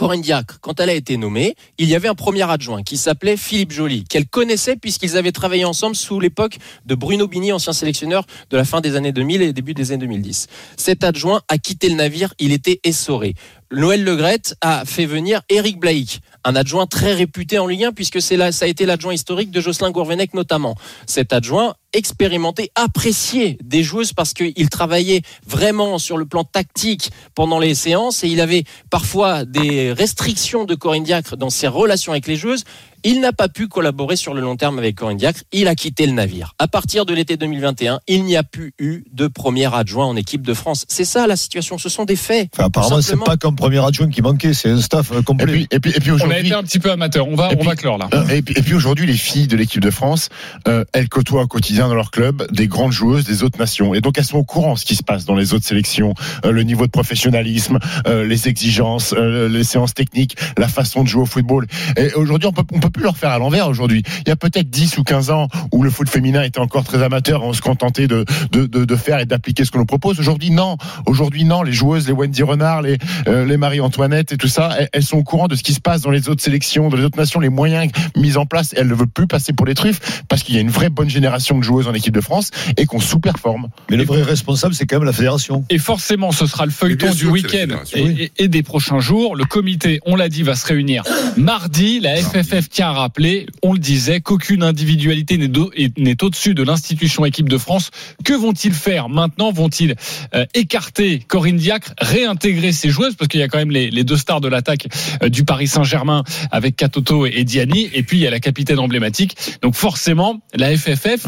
Speaker 14: Corinne Diacre, quand elle a été nommée, il y avait un premier adjoint qui s'appelait Philippe Joly, qu'elle connaissait puisqu'ils avaient travaillé ensemble sous l'époque de Bruno Bini, ancien sélectionneur de la fin des années 2000 et début des années 2010. Cet adjoint a quitté le navire, il était essoré. Noël Legrette a fait venir Eric Blake, un adjoint très réputé en Ligue 1 puisque c'est là, ça a été l'adjoint historique de Jocelyn Gourvenec notamment. Cet adjoint expérimenté, apprécié des joueuses parce qu'il travaillait vraiment sur le plan tactique pendant les séances et il avait parfois des restrictions de Corinne Diacre dans ses relations avec les joueuses. Il n'a pas pu collaborer sur le long terme avec Corinne Diacre. Il a quitté le navire. À partir de l'été 2021, il n'y a plus eu de premier adjoint en équipe de France. C'est ça la situation. Ce sont des faits.
Speaker 6: Enfin, apparemment, c'est pas qu'un premier adjoint qui manquait, c'est un staff euh,
Speaker 5: Et
Speaker 6: complet.
Speaker 5: puis, et puis, et puis
Speaker 3: On a
Speaker 5: aujourd'hui.
Speaker 3: été un petit peu amateur. On va, on va clore là.
Speaker 5: Euh, Et puis, et puis aujourd'hui, les filles de l'équipe de France, euh, elles côtoient au quotidien dans leur club des grandes joueuses des autres nations. Et donc, elles sont au courant de ce qui se passe dans les autres sélections, euh, le niveau de professionnalisme, euh, les exigences, euh, les séances techniques, la façon de jouer au football. Et aujourd'hui, on peut, on peut plus leur faire à l'envers aujourd'hui. Il y a peut-être 10 ou 15 ans où le foot féminin était encore très amateur, on se contentait de, de, de, de faire et d'appliquer ce qu'on nous propose. Aujourd'hui, non. Aujourd'hui, non. Les joueuses, les Wendy Renard, les, euh, les Marie-Antoinette et tout ça, elles, elles sont au courant de ce qui se passe dans les autres sélections, dans les autres nations, les moyens mis en place. Elles ne veulent plus passer pour les truffes parce qu'il y a une vraie bonne génération de joueuses en équipe de France et qu'on sous-performe.
Speaker 6: Mais le vrai responsable, c'est quand même la fédération.
Speaker 3: Et forcément, ce sera le feuilleton du week-end et- et des prochains jours. Le comité, on l'a dit, va se réunir mardi. La FFF à rappeler, on le disait, qu'aucune individualité n'est au-dessus de l'institution équipe de France. Que vont-ils faire maintenant? Vont-ils euh, écarter Corinne Diacre, réintégrer ses joueuses? Parce qu'il y a quand même les, les deux stars de l'attaque euh, du Paris Saint-Germain avec Katoto et, et Diani. Et puis, il y a la capitaine emblématique. Donc forcément, la FFF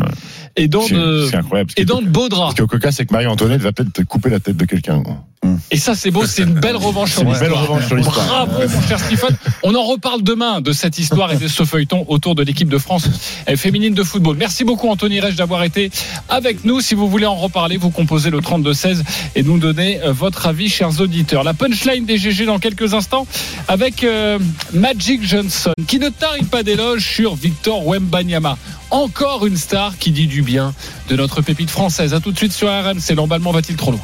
Speaker 3: est dans de, est dans de beaux draps.
Speaker 5: Ce qui est au coca, c'est que Marie-Antoinette va peut-être te couper la tête de quelqu'un.
Speaker 3: Et ça, c'est beau, c'est une belle revanche sur l'histoire.
Speaker 5: belle revanche sur l'histoire.
Speaker 3: Bravo, mon cher Stéphane. On en reparle demain de cette histoire et ce feuilleton autour de l'équipe de France féminine de football. Merci beaucoup, Anthony Reich, d'avoir été avec nous. Si vous voulez en reparler, vous composez le 32-16 et nous donner euh, votre avis, chers auditeurs. La punchline des GG dans quelques instants avec euh, Magic Johnson, qui ne tarit pas d'éloges sur Victor Wembanyama. Encore une star qui dit du bien de notre pépite française. À tout de suite sur RMC. L'emballement va-t-il trop loin?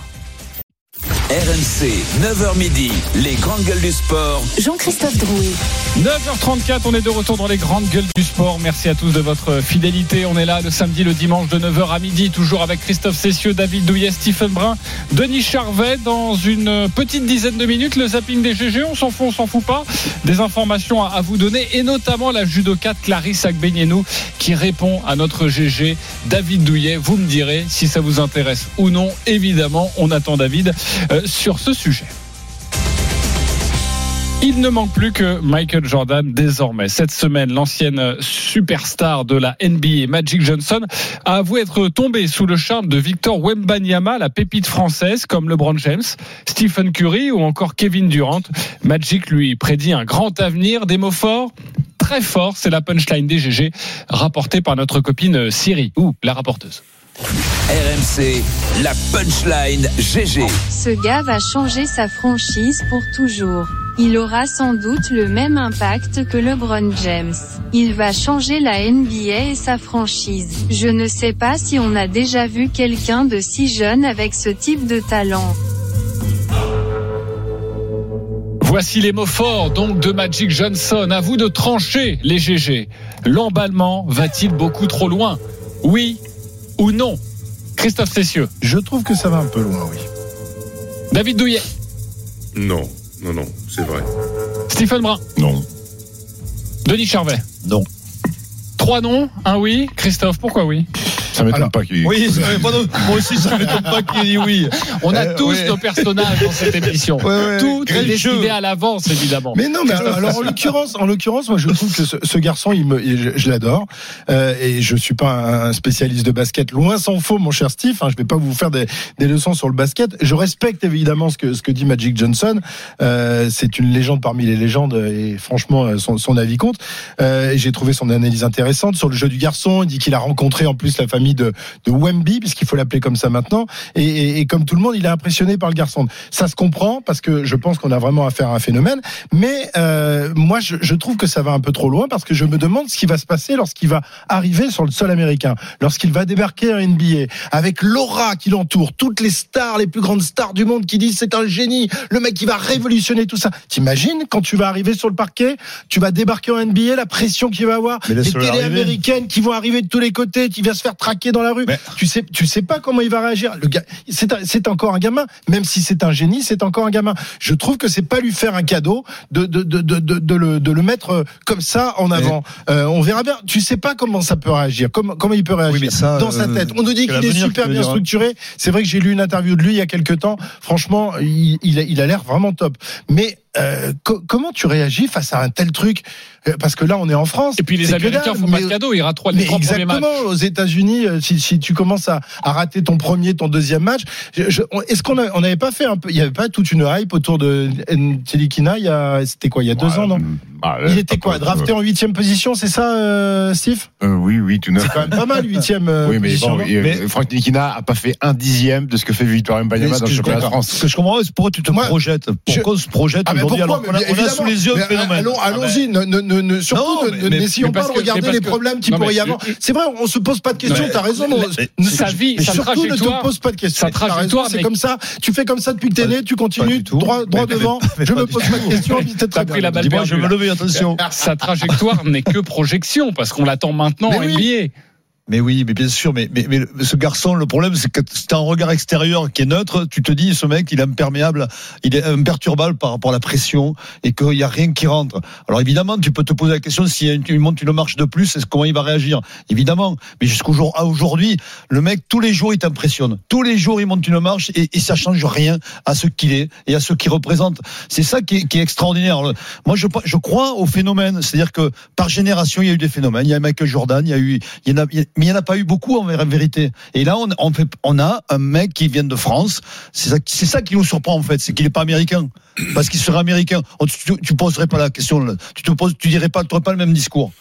Speaker 2: RMC, 9h midi, les grandes gueules du sport.
Speaker 1: Jean-Christophe Drouet.
Speaker 3: 9h34, on est de retour dans les grandes gueules du sport. Merci à tous de votre fidélité. On est là le samedi, le dimanche de 9h à midi, toujours avec Christophe Cessieux, David Douillet, Stephen Brun, Denis Charvet. Dans une petite dizaine de minutes, le zapping des GG, on s'en fout, on s'en fout pas. Des informations à vous donner et notamment la judokate Clarisse Agbenienou qui répond à notre GG David Douillet. Vous me direz si ça vous intéresse ou non. Évidemment, on attend David euh, sur ce sujet. Il ne manque plus que Michael Jordan désormais. Cette semaine, l'ancienne superstar de la NBA, Magic Johnson, a avoué être tombé sous le charme de Victor Wembanyama, la pépite française, comme LeBron James, Stephen Curry ou encore Kevin Durant. Magic lui prédit un grand avenir, des mots forts? Très forts. C'est la punchline des GG, rapportée par notre copine Siri, ou la rapporteuse.
Speaker 2: RMC, la punchline GG.
Speaker 16: Ce gars va changer sa franchise pour toujours. Il aura sans doute le même impact que LeBron James. Il va changer la NBA et sa franchise. Je ne sais pas si on a déjà vu quelqu'un de si jeune avec ce type de talent.
Speaker 3: Voici les mots forts donc de Magic Johnson. À vous de trancher les GG. L'emballement va-t-il beaucoup trop loin? Oui ou non? Christophe Cessieux.
Speaker 4: Je trouve que ça va un peu loin, oui.
Speaker 3: David Douillet.
Speaker 7: Non, non, non, c'est vrai.
Speaker 3: Stephen Brun.
Speaker 5: Non.
Speaker 3: Denis Charvet.
Speaker 6: Non.
Speaker 3: Trois non, un oui. Christophe, pourquoi oui?
Speaker 5: Ça m'étonne pas qu'il
Speaker 6: Oui, moi aussi, ça m'étonne pas qu'il dit oui.
Speaker 3: On a
Speaker 6: Euh,
Speaker 3: tous
Speaker 6: ouais.
Speaker 3: nos personnages dans cette émission.
Speaker 6: Ouais, ouais.
Speaker 3: Tout est décidé à l'avance, évidemment.
Speaker 4: Mais non, mais alors, alors, en l'occurrence, en l'occurrence, moi je trouve que ce, ce garçon, il me, je, je l'adore, euh, et je suis pas un spécialiste de basket, loin s'en faut, mon cher Steve. Hein, je vais pas vous faire des, des leçons sur le basket. Je respecte évidemment ce que ce que dit Magic Johnson. Euh, c'est une légende parmi les légendes, et franchement, euh, son, son avis compte. Euh, et J'ai trouvé son analyse intéressante sur le jeu du garçon. Il dit qu'il a rencontré en plus la famille de, de Wemby, puisqu'il faut l'appeler comme ça maintenant. Et, et, et comme tout le monde, il est impressionné par le garçon. Ça se comprend parce que je pense qu'on a vraiment affaire à un phénomène. Mais euh, moi, je, je trouve que ça va un peu trop loin parce que je me demande ce qui va se passer lorsqu'il va arriver sur le sol américain, lorsqu'il va débarquer en NBA avec l'aura qui l'entoure, toutes les stars, les plus grandes stars du monde qui disent c'est un génie, le mec qui va révolutionner tout ça. T'imagines quand tu vas arriver sur le parquet, tu vas débarquer en NBA, la pression qu'il va avoir, les télé américaines qui vont arriver de tous les côtés, qui vient se faire traquer dans la rue.
Speaker 6: Mais-
Speaker 4: Tu sais, tu sais pas comment il va réagir. Le gars, c'est encore un gamin, même si c'est un génie, c'est encore un gamin. Je trouve que c'est pas lui faire un cadeau de de de de, de, le de le mettre euh, comme ça en avant. Euh, on verra bien. Tu sais pas comment ça peut réagir, comment comment il peut réagir
Speaker 6: ça,
Speaker 4: dans sa
Speaker 6: euh,
Speaker 4: tête. On nous dit qu'il est super bien
Speaker 6: hein.
Speaker 4: structuré. C'est vrai que j'ai lu une interview de lui il y a quelques temps. Franchement, il il a, il a l'air vraiment top. Mais euh, co- comment tu réagis face à un tel truc? Euh, Parce que là, on est en France.
Speaker 3: Et puis les Américains font pas de cadeau, ils ratent trois, les trois premiers matchs.
Speaker 4: exactement, aux États-Unis, euh, si, si tu commences à, à rater ton premier, ton deuxième match, est-ce qu'on n'avait pas fait un peu, il y avait pas toute une hype autour de Ntilikina il y a, c'était quoi, il y a deux ans, non?
Speaker 5: Ah,
Speaker 4: Il
Speaker 5: là,
Speaker 4: était
Speaker 5: pas-
Speaker 4: quoi, drafté en huitième position, c'est ça, euh, Steve?
Speaker 5: Euh, Oui, oui, tout neuf.
Speaker 4: C'est quand même pas mal, huitième euh,
Speaker 5: Oui, mais
Speaker 4: position.
Speaker 5: bon, euh,
Speaker 6: Mais-
Speaker 5: Franck Nikina a pas fait un dixième de ce que fait Victor Mbanyama
Speaker 6: ce
Speaker 5: dans le
Speaker 6: je
Speaker 5: championnat de France.
Speaker 6: Ce que je comprends, c'est pourquoi tu te
Speaker 4: Moi,
Speaker 6: projettes. Pourquoi on se projette
Speaker 4: Ah, mais
Speaker 6: aujourd'hui
Speaker 4: pourquoi
Speaker 6: alors qu'on a, on a sous les yeux le phénomène
Speaker 4: Allons, allons-y, ne, ne, ne, ne- surtout
Speaker 6: Non,
Speaker 4: ne-
Speaker 6: mais-
Speaker 4: ne-
Speaker 6: mais-
Speaker 4: n'essayons
Speaker 3: mais
Speaker 4: pas de regarder les problèmes qui
Speaker 3: non, mais
Speaker 4: pourrait y avoir.
Speaker 3: je-
Speaker 4: C'est vrai, on se pose pas de questions, t'as raison. ne-
Speaker 3: sa vie, sa
Speaker 4: surtout ne te pose pas de questions. c'est comme ça. Tu fais comme ça depuis que t'es né, tu continues droit, devant. Je me pose pas de questions.
Speaker 3: T'as pris la balle
Speaker 6: je me
Speaker 3: là.
Speaker 6: Attention.
Speaker 3: Sa trajectoire n'est que projection parce qu'on l'attend maintenant en
Speaker 4: oui.
Speaker 3: NBA.
Speaker 6: Mais oui, mais bien sûr, mais, mais, mais ce garçon, le problème, c'est que c'est un regard extérieur qui est neutre. Tu te dis, ce mec, il est imperméable, il est imperturbable par rapport à la pression et qu'il n'y a rien qui rentre. Alors évidemment, tu peux te poser la question il monte une marche de plus, comment il va réagir? Évidemment, mais jusqu'à aujourd'hui, le mec, tous les jours, il t'impressionne. Tous les jours, il monte une marche et, et ça change rien à ce qu'il est et à ce qu'il représente. C'est ça qui est, extraordinaire. Moi, je, crois au phénomène, c'est-à-dire que par génération, il y a eu des phénomènes. Il y a Michael Jordan, il y a eu, il y en a, il a- mais il n'y en a pas eu beaucoup en vé- vérité. Et là, on, a un mec qui vient de France. C'est ça, qui nous surprend en fait, c'est qu'il n'est pas américain. Parce qu'il serait américain, on- tu, tu poserais pas la question, tu te dirais pas, pas le même discours.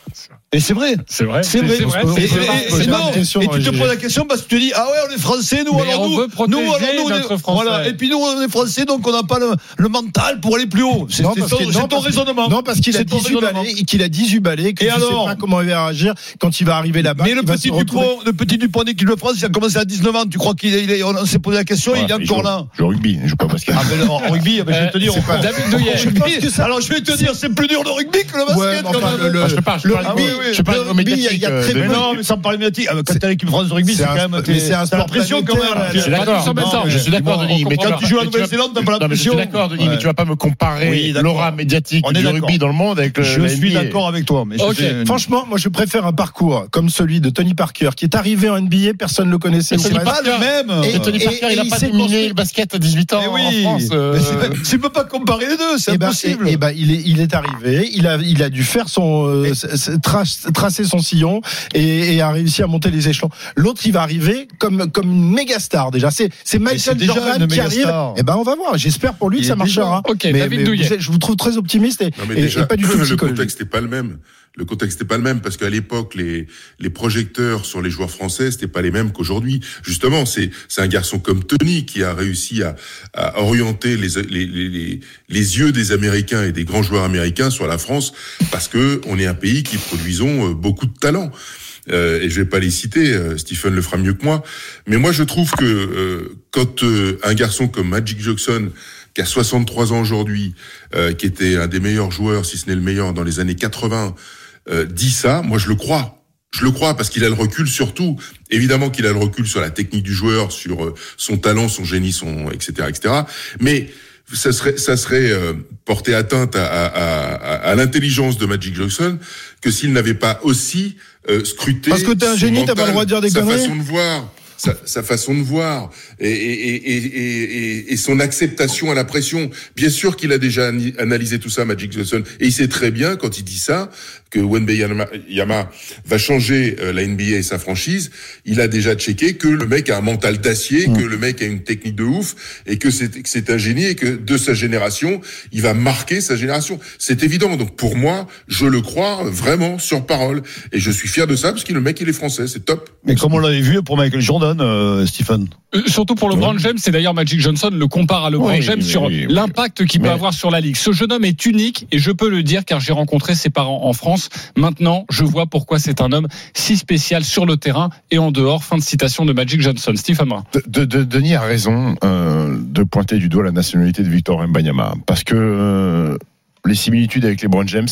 Speaker 6: Et c'est vrai.
Speaker 3: C'est vrai.
Speaker 6: C'est vrai.
Speaker 3: C'est.
Speaker 6: Et, tu te poses la question parce que tu dis ah ouais on est français nous alors
Speaker 3: on
Speaker 6: nous nous alors nous on est-
Speaker 3: notre français.
Speaker 6: voilà et puis nous on est français donc on n'a pas le, le mental pour aller plus haut c'est ton, raisonnement
Speaker 4: Non, parce qu'il a
Speaker 6: C'est ton
Speaker 4: 18
Speaker 6: raisonnement.
Speaker 4: balais, et qu'il a 18 balais, que
Speaker 6: Et
Speaker 4: tu
Speaker 6: alors
Speaker 4: sais pas comment il va réagir quand il va arriver là-bas.
Speaker 6: mais le petit Dupont le petit Dupont d'équipe de France il a commencé à 19 ans tu crois qu'il est, on s'est posé la question il est encore là
Speaker 5: Je rugby, je joue pas au basket.
Speaker 6: ah mais en rugby ben, je vais te dire
Speaker 3: Euh, David
Speaker 6: ça- alors je vais te dire c'est plus dur le rugby que le basket
Speaker 4: le-
Speaker 5: Ah, te
Speaker 4: rugby,
Speaker 5: je parle
Speaker 4: le
Speaker 5: au
Speaker 4: rugby, il y a- très
Speaker 5: euh,
Speaker 6: mais
Speaker 4: peu-
Speaker 6: non mais sans parler médiatique quand t'es l'équipe de France de rugby
Speaker 4: C'est
Speaker 6: c'est
Speaker 4: un-
Speaker 6: quand même
Speaker 4: mais
Speaker 6: t'es-
Speaker 4: c'est un
Speaker 6: t'as
Speaker 4: sport
Speaker 6: pression quand même
Speaker 5: Je suis d'accord,
Speaker 3: en
Speaker 5: mais je suis d'accord, Denis, mais quand
Speaker 6: tu joues
Speaker 5: mais vas-
Speaker 6: Nouvelle-Zélande t'as pas la
Speaker 5: mais je suis
Speaker 6: pression.
Speaker 5: d'accord, Denis, mais tu vas pas me comparer l'aura médiatique du rugby dans le monde avec le
Speaker 6: je suis d'accord avec toi mais
Speaker 4: Franchement, moi, je préfère un parcours comme celui de Tony Parker, qui est arrivé en NBA, personne ne le connaissait.
Speaker 5: Mais
Speaker 4: presque.
Speaker 6: pas. Le même.
Speaker 4: Et-
Speaker 5: Tony Parker, il a pas dominé le basket à 18 ans
Speaker 6: Eh oui,
Speaker 5: en France. euh,
Speaker 6: mais c'est- tu peux pas comparer les deux, c'est
Speaker 4: Eh ben,
Speaker 6: impossible.
Speaker 4: et- eh ben, il est, arrivé, il a, il a dû faire son, euh, trace- tracer son sillon et, et a réussi à monter les échelons. L'autre, il va arriver comme, comme une méga star déjà. C'est, c'est Michael
Speaker 6: déjà
Speaker 4: Jordan qui arrive.
Speaker 6: star.
Speaker 4: Eh ben, on va voir. J'espère pour lui
Speaker 6: Il
Speaker 4: que ça marchera.
Speaker 3: déjà. Ok,
Speaker 4: mais,
Speaker 3: David
Speaker 4: mais
Speaker 3: Douillet.
Speaker 4: vous je vous trouve très optimiste et,
Speaker 7: Non, mais
Speaker 4: et-
Speaker 7: déjà,
Speaker 4: et pas du tout
Speaker 7: le contexte n'est pas le même. Le contexte n'est pas le même parce qu'à l'époque, les, les projecteurs sur les joueurs français, c'était pas les mêmes qu'aujourd'hui. Justement, c'est, c'est un garçon comme Tony qui a réussi à, à orienter les, les, les, les, yeux des Américains et des grands joueurs américains sur la France parce que on est un pays qui produisons euh, beaucoup de talents. Euh, et je vais pas les citer, euh, Stephen le fera mieux que moi. Mais moi, je trouve que euh, quand euh, un garçon comme Magic Johnson, qui a 63 ans aujourd'hui, qui était un des meilleurs joueurs, si ce n'est le meilleur, dans les années 80, euh, dit ça, moi je le crois. Je le crois parce qu'il a le recul surtout. Évidemment qu'il a le recul sur la technique du joueur, sur euh, son talent, son génie, son etc. etc. Mais ça serait, ça serait euh, porter atteinte à, à, à, à l'intelligence de Magic Johnson que s'il n'avait pas aussi euh, scruté.
Speaker 4: Parce que t'es un génie, t'as pas le droit de dire des
Speaker 7: sa
Speaker 4: conneries
Speaker 7: façon de voir. Sa, sa façon de voir et, et, et, et, son acceptation à la pression. Bien sûr qu'il a déjà analysé tout ça, Magic Johnson, et il sait très bien quand il dit ça que Yama va changer euh, la NBA et sa franchise. Il a déjà checké que le mec a un mental d'acier, que le mec a une technique de ouf, et que c'est un génie et que de sa génération, il va marquer sa génération. C'est évident. Donc pour moi, je le crois vraiment sur parole, et je suis fier de ça parce que le mec il est français, c'est top.
Speaker 6: Mais comme on l'avait vu pour Michael Jordan, euh, Stephen.
Speaker 3: Euh, Surtout pour LeBron James, c'est d'ailleurs Magic Johnson le compare à LeBron
Speaker 5: Oui,
Speaker 3: James
Speaker 5: oui,
Speaker 3: sur
Speaker 5: oui, oui.
Speaker 3: l'impact qu'il peut avoir sur la ligue. Ce jeune homme est unique et je peux le dire car j'ai rencontré ses parents en France. Maintenant, je vois pourquoi c'est un homme si spécial sur le terrain et en dehors. Fin de citation de Magic Johnson.
Speaker 5: De, de- Denis a raison euh, de pointer du doigt la nationalité de Victor Mbanyama parce que euh, les similitudes avec les Brown James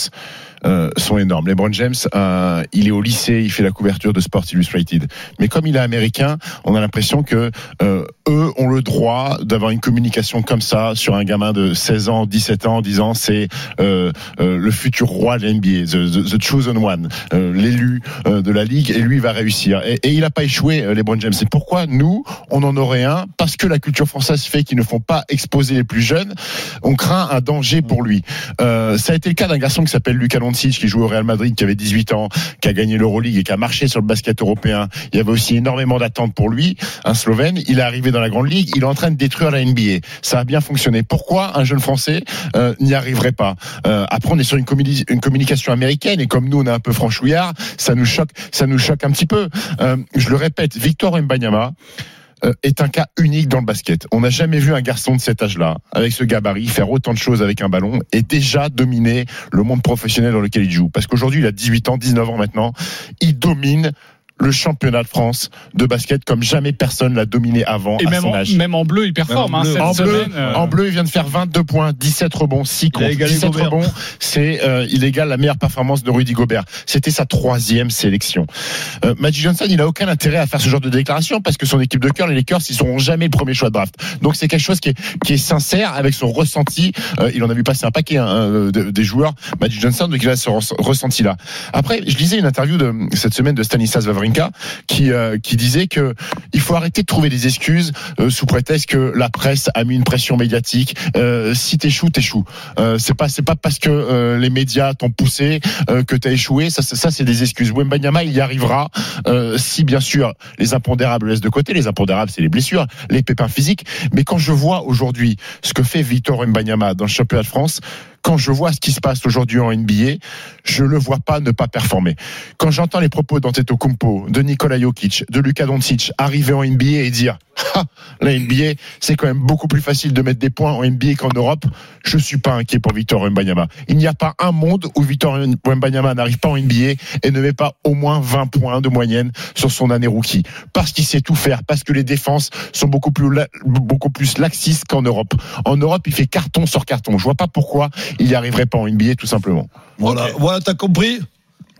Speaker 5: euh, sont énormes. LeBron James, euh, il est au lycée, il fait la couverture de Sports Illustrated. Mais comme il est américain, on a l'impression que euh, eux ont le droit d'avoir une communication comme ça sur un gamin de 16 ans, 17 ans, en disant c'est le futur roi de l'NBA, the, the, chosen one, l'élu de la ligue, et lui va réussir. Et, il n'a pas échoué, LeBron James. C'est pourquoi nous, on en aurait un, parce que la culture française fait qu'ils ne font pas exposer les plus jeunes. On craint un danger pour lui. ça a été le cas d'un garçon qui s'appelle Lucas Londres qui joue au Real Madrid, qui avait 18 ans, qui a gagné l'Euroleague et qui a marché sur le basket européen. Il y avait aussi énormément d'attentes pour lui, un Slovène. Il est arrivé dans la Grande Ligue, il est en train de détruire la NBA. Ça a bien fonctionné. Pourquoi un jeune Français euh, n'y arriverait pas? Euh, Après, on est sur une, communication américaine et comme nous, on est un peu franchouillard, ça nous choque, ça nous choque un petit peu. Euh, je le répète, Victor Mbanyama est un cas unique dans le basket. On n'a jamais vu un garçon de cet âge-là, avec ce gabarit, faire autant de choses avec un ballon et déjà dominer le monde professionnel dans lequel il joue. Parce qu'aujourd'hui, il a 18 ans, 19 ans maintenant, il domine le championnat de France de basket comme jamais personne l'a dominé avant
Speaker 3: Et
Speaker 5: à
Speaker 3: même
Speaker 5: son
Speaker 3: en,
Speaker 5: âge.
Speaker 3: même en bleu, il performe. hein, cette
Speaker 5: En bleu,
Speaker 3: semaine, euh,
Speaker 5: en bleu, il vient de faire 22 points, 17 rebonds, 6
Speaker 6: Il a
Speaker 5: contre
Speaker 6: égalé
Speaker 5: 17
Speaker 6: Gobert.
Speaker 5: rebonds. C'est, euh, il égale la meilleure performance de Rudy Gobert. C'était sa troisième sélection. Euh, Magic Johnson, il a aucun intérêt à faire ce genre de déclaration parce que son équipe de cœur, les Lakers, ils seront jamais le premier choix de draft. Donc c'est quelque chose qui est, qui est sincère avec son ressenti. Euh, il en a vu passer un paquet hein, euh, de- des joueurs, Magic Johnson, donc il a ce res- ressenti-là. Après, je lisais une interview de cette semaine de Stanislas Euh, qui disait que il faut arrêter de trouver des excuses euh, sous prétexte que la presse a mis une pression médiatique. Euh, si t'échoues, t'échoues. Euh, c'est pas c'est pas parce que les médias t'ont poussé que t'as échoué. Ça c'est- ça c'est des excuses. Wembanyama il y arrivera si bien sûr les impondérables laissent de côté. Les impondérables c'est les blessures, les pépins physiques. Mais quand je vois aujourd'hui ce que fait Victor Wembanyama dans le championnat de France. Quand je vois ce qui se passe aujourd'hui en NBA, je le vois pas ne pas performer. Quand j'entends les propos d'Antetokounmpo, de Nikola Jokic, de Luka Doncic arriver en NBA et dire ah, la NBA, c'est quand même beaucoup plus facile de mettre des points en NBA qu'en Europe. Je suis pas inquiet pour Victor Wembanyama. Il n'y a pas un monde où Victor Wembanyama n'arrive pas en NBA et ne met pas au moins 20 points de moyenne sur son année rookie. Parce qu'il sait tout faire, parce que les défenses sont beaucoup plus, la- beaucoup plus laxistes qu'en Europe. En Europe, il fait carton sur carton. Je vois pas pourquoi il n'y arriverait pas en NBA, tout simplement.
Speaker 6: Voilà, voilà t'as compris?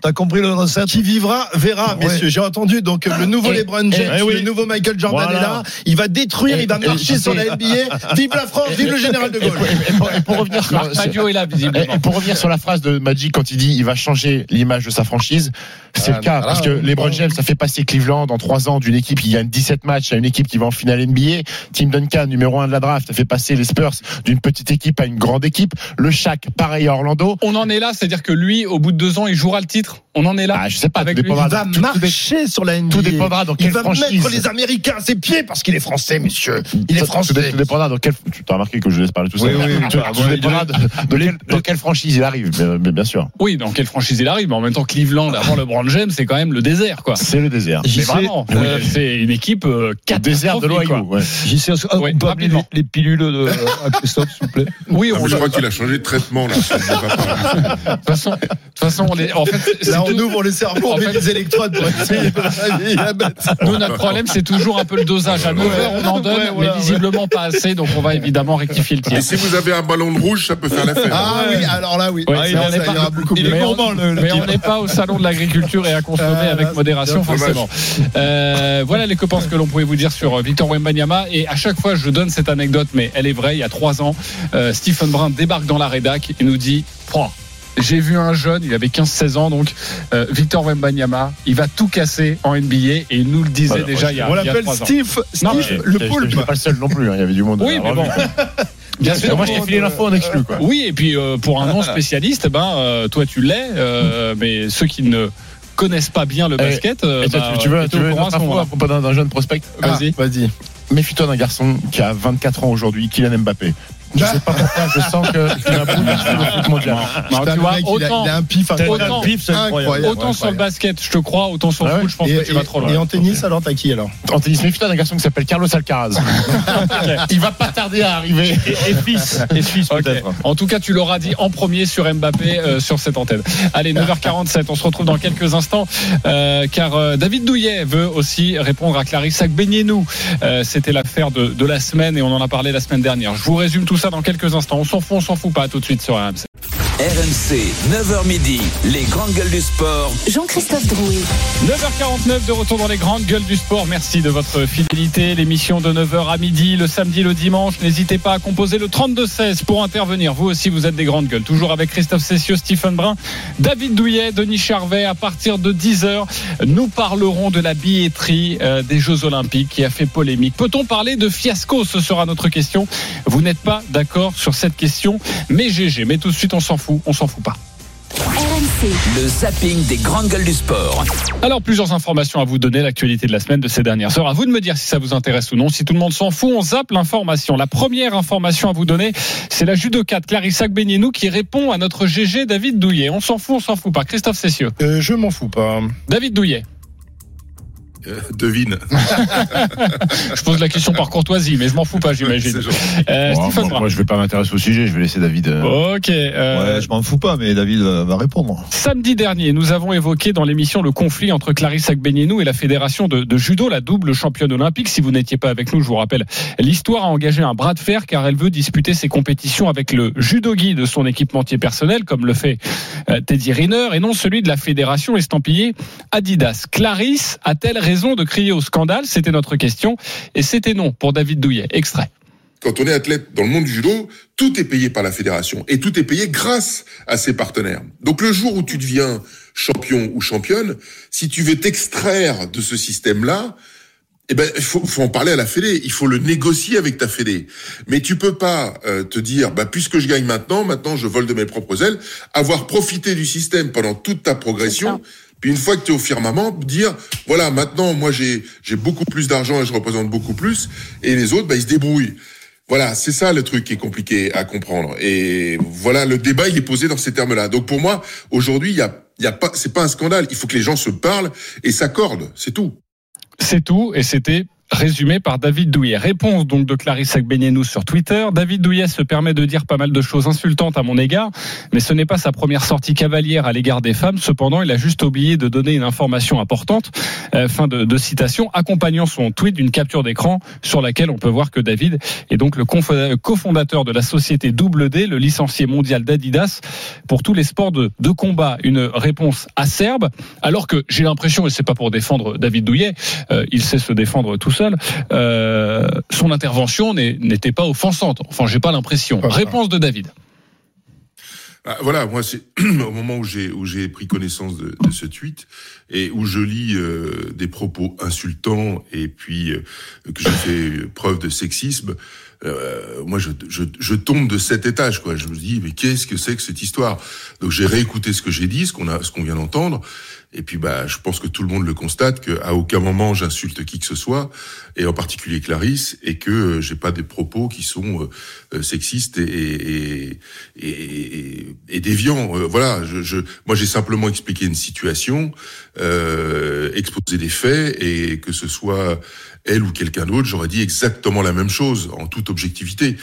Speaker 6: T'as compris le recette
Speaker 4: Qui vivra verra,
Speaker 6: Ouais.
Speaker 4: messieurs. J'ai entendu donc le nouveau
Speaker 5: Et-
Speaker 4: LeBron James,
Speaker 5: et- eh oui.
Speaker 4: le nouveau Michael Jordan
Speaker 5: Voilà.
Speaker 4: est là. Il va détruire,
Speaker 5: Et-
Speaker 4: il va marcher sur la NBA. Vive la France, vive le général de Gaulle.
Speaker 5: pour, et pour- revenir sur,
Speaker 3: est là, visiblement.
Speaker 5: et pour revenir sur la phrase de Magic quand il dit il va changer l'image de sa franchise, c'est
Speaker 6: Ah,
Speaker 5: le cas
Speaker 6: voilà.
Speaker 5: parce que LeBron James a fait passer Cleveland en trois ans d'une équipe qui gagne 17 matchs à une équipe qui va en finale NBA. Tim Duncan, numéro un de la draft, a fait passer les Spurs d'une petite équipe à une grande équipe. Le Shaq, pareil à Orlando.
Speaker 3: On en est là, c'est-à-dire que lui, au bout de deux ans, il jouera le titre. On en est là.
Speaker 5: Ah, je sais pas,
Speaker 3: Avec
Speaker 5: tout dépendra
Speaker 4: Il va
Speaker 5: tout-
Speaker 4: marcher sur la NBA.
Speaker 5: tout dépendra dans
Speaker 4: Il
Speaker 5: quelle
Speaker 4: va
Speaker 5: franchise.
Speaker 4: mettre les Américains à ses pieds parce qu'il est français, monsieur. Il est français.
Speaker 5: Tout, tout dépendra dans quel. Tu as remarqué que je laisse parler tout
Speaker 6: Oui,
Speaker 5: seul.
Speaker 6: oui, oui.
Speaker 5: Tout, dépendra de, de quelle, dans quelle franchise il arrive, bien, bien sûr.
Speaker 3: Oui, dans quelle franchise il arrive. Mais en même temps, Cleveland, avant LeBron James, c'est quand même le désert, quoi.
Speaker 5: C'est le désert.
Speaker 3: Mais vraiment, euh, c'est une équipe euh,
Speaker 5: Désert de l'Ohio. ouais.
Speaker 6: J'y sais, ah,
Speaker 3: Ouais,
Speaker 6: on peut appeler les,
Speaker 3: rapidement.
Speaker 6: les pilules de à Christophe, s'il vous plaît
Speaker 3: Oui,
Speaker 7: Ah,
Speaker 3: on
Speaker 7: je
Speaker 3: le-
Speaker 7: crois qu'il a changé de traitement là. ça.
Speaker 3: De toute façon, de toute façon, on est, en fait, c'est
Speaker 4: Là, on ouvre le cerveau, on
Speaker 3: En
Speaker 4: met
Speaker 3: fait-
Speaker 4: des électrodes pour essayer de.
Speaker 3: Nous, notre problème, c'est toujours un peu le dosage. À 9h, on en donne, mais visiblement pas assez, donc on va évidemment rectifier le tir.
Speaker 7: Et si vous avez un ballon de rouge, ça peut faire l'affaire.
Speaker 4: Ah oui, alors là, oui.
Speaker 3: Ouais,
Speaker 4: Ah,
Speaker 3: mais
Speaker 4: ça,
Speaker 3: on n'est
Speaker 4: ça
Speaker 3: pas-
Speaker 4: ira beaucoup
Speaker 3: mais on- mais on n'est pas au salon de l'agriculture et à consommer
Speaker 4: Euh,
Speaker 3: avec modération, forcément. Euh, voilà les copains ce que l'on pouvait vous dire sur euh, Victor Wembanyama. Et à chaque fois, je donne cette anecdote, mais elle est vraie. Il y a trois ans, euh, Stephen Brun débarque dans la rédac et nous dit Pouah, j'ai vu un jeune, il avait 15-16 ans, donc euh, Victor Wembanyama, il va tout casser en NBA et il nous le disait
Speaker 5: Voilà,
Speaker 3: déjà il y a,
Speaker 4: On l'appelle. Steve,
Speaker 3: Non,
Speaker 4: Steve
Speaker 3: mais-
Speaker 4: le
Speaker 5: Je
Speaker 4: poulpe.
Speaker 5: suis pas le seul non plus. hein, Il y avait du monde.
Speaker 3: Oui, mais bon. Bien sûr.
Speaker 5: Moi, je t'ai filé l'info en exclu, quoi.
Speaker 3: Oui, et puis euh, pour un non spécialiste, ben euh, toi tu l'es, euh, mais ceux qui ne connaissent pas bien le
Speaker 5: Eh,
Speaker 3: basket,
Speaker 5: Et
Speaker 3: bah,
Speaker 5: tu- tu veux, tu veux une info
Speaker 3: moment-là.
Speaker 5: à propos d'un d'un jeune prospect?
Speaker 3: Vas-y.
Speaker 4: Ah, Vas-y.
Speaker 5: Méfie-toi d'un garçon qui a 24 ans aujourd'hui, Kylian Mbappé. Je sais pas pourquoi, je sens que le foot mondial.
Speaker 3: Non, tu
Speaker 4: le
Speaker 3: vois,
Speaker 4: mec, il a-
Speaker 3: autant,
Speaker 4: il a un pif
Speaker 3: autant-
Speaker 5: pif, c'est incroyable.
Speaker 3: autant sur le basket, je te crois, autant sur le
Speaker 5: Ah ouais
Speaker 3: foot, je pense
Speaker 4: Et,
Speaker 3: que tu vas trop loin.
Speaker 4: et en tennis, alors t'as qui alors?
Speaker 5: En tennis, méfie-toi d'un garçon qui s'appelle Carlos Alcaraz. Il va pas tarder à arriver. Et, et fils. Et fils, peut-être.
Speaker 3: En tout cas, tu l'auras dit en premier sur Mbappé euh, sur cette antenne. Allez, 9h47, on se retrouve dans quelques instants euh, car euh, David Douillet veut aussi répondre à Clarissa Beignenou. Euh, C'était l'affaire de, de la semaine et on en a parlé la semaine dernière. Je vous résume tout ça dans quelques instants. On s'en fout, on s'en fout pas tout de suite sur RMC.
Speaker 2: RMC, 9h midi, les grandes gueules du sport.
Speaker 1: Jean-Christophe Drouet.
Speaker 3: 9h49 de retour dans les grandes gueules du sport. Merci de votre fidélité. L'émission de 9h à midi, le samedi, le dimanche. N'hésitez pas à composer le 32-16 pour intervenir. Vous aussi, vous êtes des grandes gueules. Toujours avec Christophe Cessieux, Stephen Brun, David Douillet, Denis Charvet. À partir de 10h, nous parlerons de la billetterie euh, des Jeux Olympiques qui a fait polémique. Peut-on parler de fiasco? Ce sera notre question. Vous n'êtes pas d'accord sur cette question, mais GG. Mais tout de suite, on s'en fout. On s'en fout pas.
Speaker 1: RMC.
Speaker 2: Le zapping des grandes gueules du sport.
Speaker 3: Alors, plusieurs informations à vous donner, l'actualité de la semaine de ces dernières heures. À vous de me dire si ça vous intéresse ou non. Si tout le monde s'en fout, on zappe l'information. La première information à vous donner, c'est la judocate Clarissa Benienou qui répond à notre GG David Douillet. On s'en fout, on s'en fout pas. Christophe Cessieux.
Speaker 4: Euh, Je m'en fous pas.
Speaker 3: David Douillet.
Speaker 7: Euh, devine.
Speaker 3: Je pose la question par courtoisie, mais je m'en fous pas, j'imagine. Euh,
Speaker 5: Bon, moi, je vais pas m'intéresser au sujet, je vais laisser David. euh,
Speaker 3: Ok. euh,
Speaker 6: Ouais, je m'en fous pas, mais David euh, va répondre.
Speaker 3: Samedi dernier, nous avons évoqué dans l'émission le conflit entre Clarissa Benienou et la fédération de, de judo, la double championne olympique. Si vous n'étiez pas avec nous, je vous rappelle, l'histoire a engagé un bras de fer car elle veut disputer ses compétitions avec le judogi de son équipementier personnel, comme le fait euh, Teddy Riner, et non celui de la fédération estampillée Adidas. Clarisse a-t-elle raison de crier au scandale C'était notre question, et c'était non pour David Douillet. Extrait.
Speaker 7: Quand on est athlète dans le monde du judo, tout est payé par la fédération et tout est payé grâce à ses partenaires. Donc le jour où tu deviens champion ou championne, si tu veux t'extraire de ce système-là, eh ben, il faut, faut en parler à la fédé. Il faut le négocier avec ta fédé. Mais tu peux pas euh, te dire, bah, puisque je gagne maintenant, maintenant je vole de mes propres ailes, avoir profité du système pendant toute ta progression. Une fois que tu es au firmament, dire, voilà, maintenant moi j'ai j'ai beaucoup plus d'argent et je représente beaucoup plus, et les autres, bah, ils se débrouillent. Voilà, c'est ça le truc qui est compliqué à comprendre. Et voilà, le débat il est posé dans ces termes-là. Donc pour moi, aujourd'hui, il y a, il y a pas, c'est pas un scandale. Il faut que les gens se parlent et s'accordent. C'est tout.
Speaker 3: C'est tout, et c'était résumé par David Douillet. Réponse donc de Clarisse Agbenienou sur Twitter. David Douillet se permet de dire pas mal de choses insultantes à mon égard, mais ce n'est pas sa première sortie cavalière à l'égard des femmes. Cependant, il a juste oublié de donner une information importante, euh, fin de, citation, accompagnant son tweet d'une capture d'écran sur laquelle on peut voir que David est donc le cofondateur de la société Double D, le licencié mondial d'Adidas pour tous les sports de, de combat. Une réponse acerbe, alors que j'ai l'impression, et c'est pas pour défendre David Douillet, euh, il sait se défendre tout seul, euh, son intervention n'était pas offensante. Enfin, j'ai pas l'impression. Réponse de David.
Speaker 7: Ah, voilà, moi c'est au moment où j'ai où j'ai pris connaissance de, de ce tweet et où je lis euh, des propos insultants et puis euh, que je fais preuve de sexisme. euh, moi, je, je, je tombe de cet étage, quoi. Je me dis, mais qu'est-ce que c'est que cette histoire? Donc, j'ai réécouté ce que j'ai dit, ce qu'on a, ce qu'on vient d'entendre, et puis, bah, je pense que tout le monde le constate qu'à aucun moment j'insulte qui que ce soit, et en particulier Clarisse, et que euh, j'ai pas des propos qui sont euh, euh, sexistes et et, et, déviants. Euh, voilà, je, je, moi, j'ai simplement expliqué une situation, exposé des faits, et que ce soit elle ou quelqu'un d'autre, j'aurais dit exactement la même chose en toute objectivité.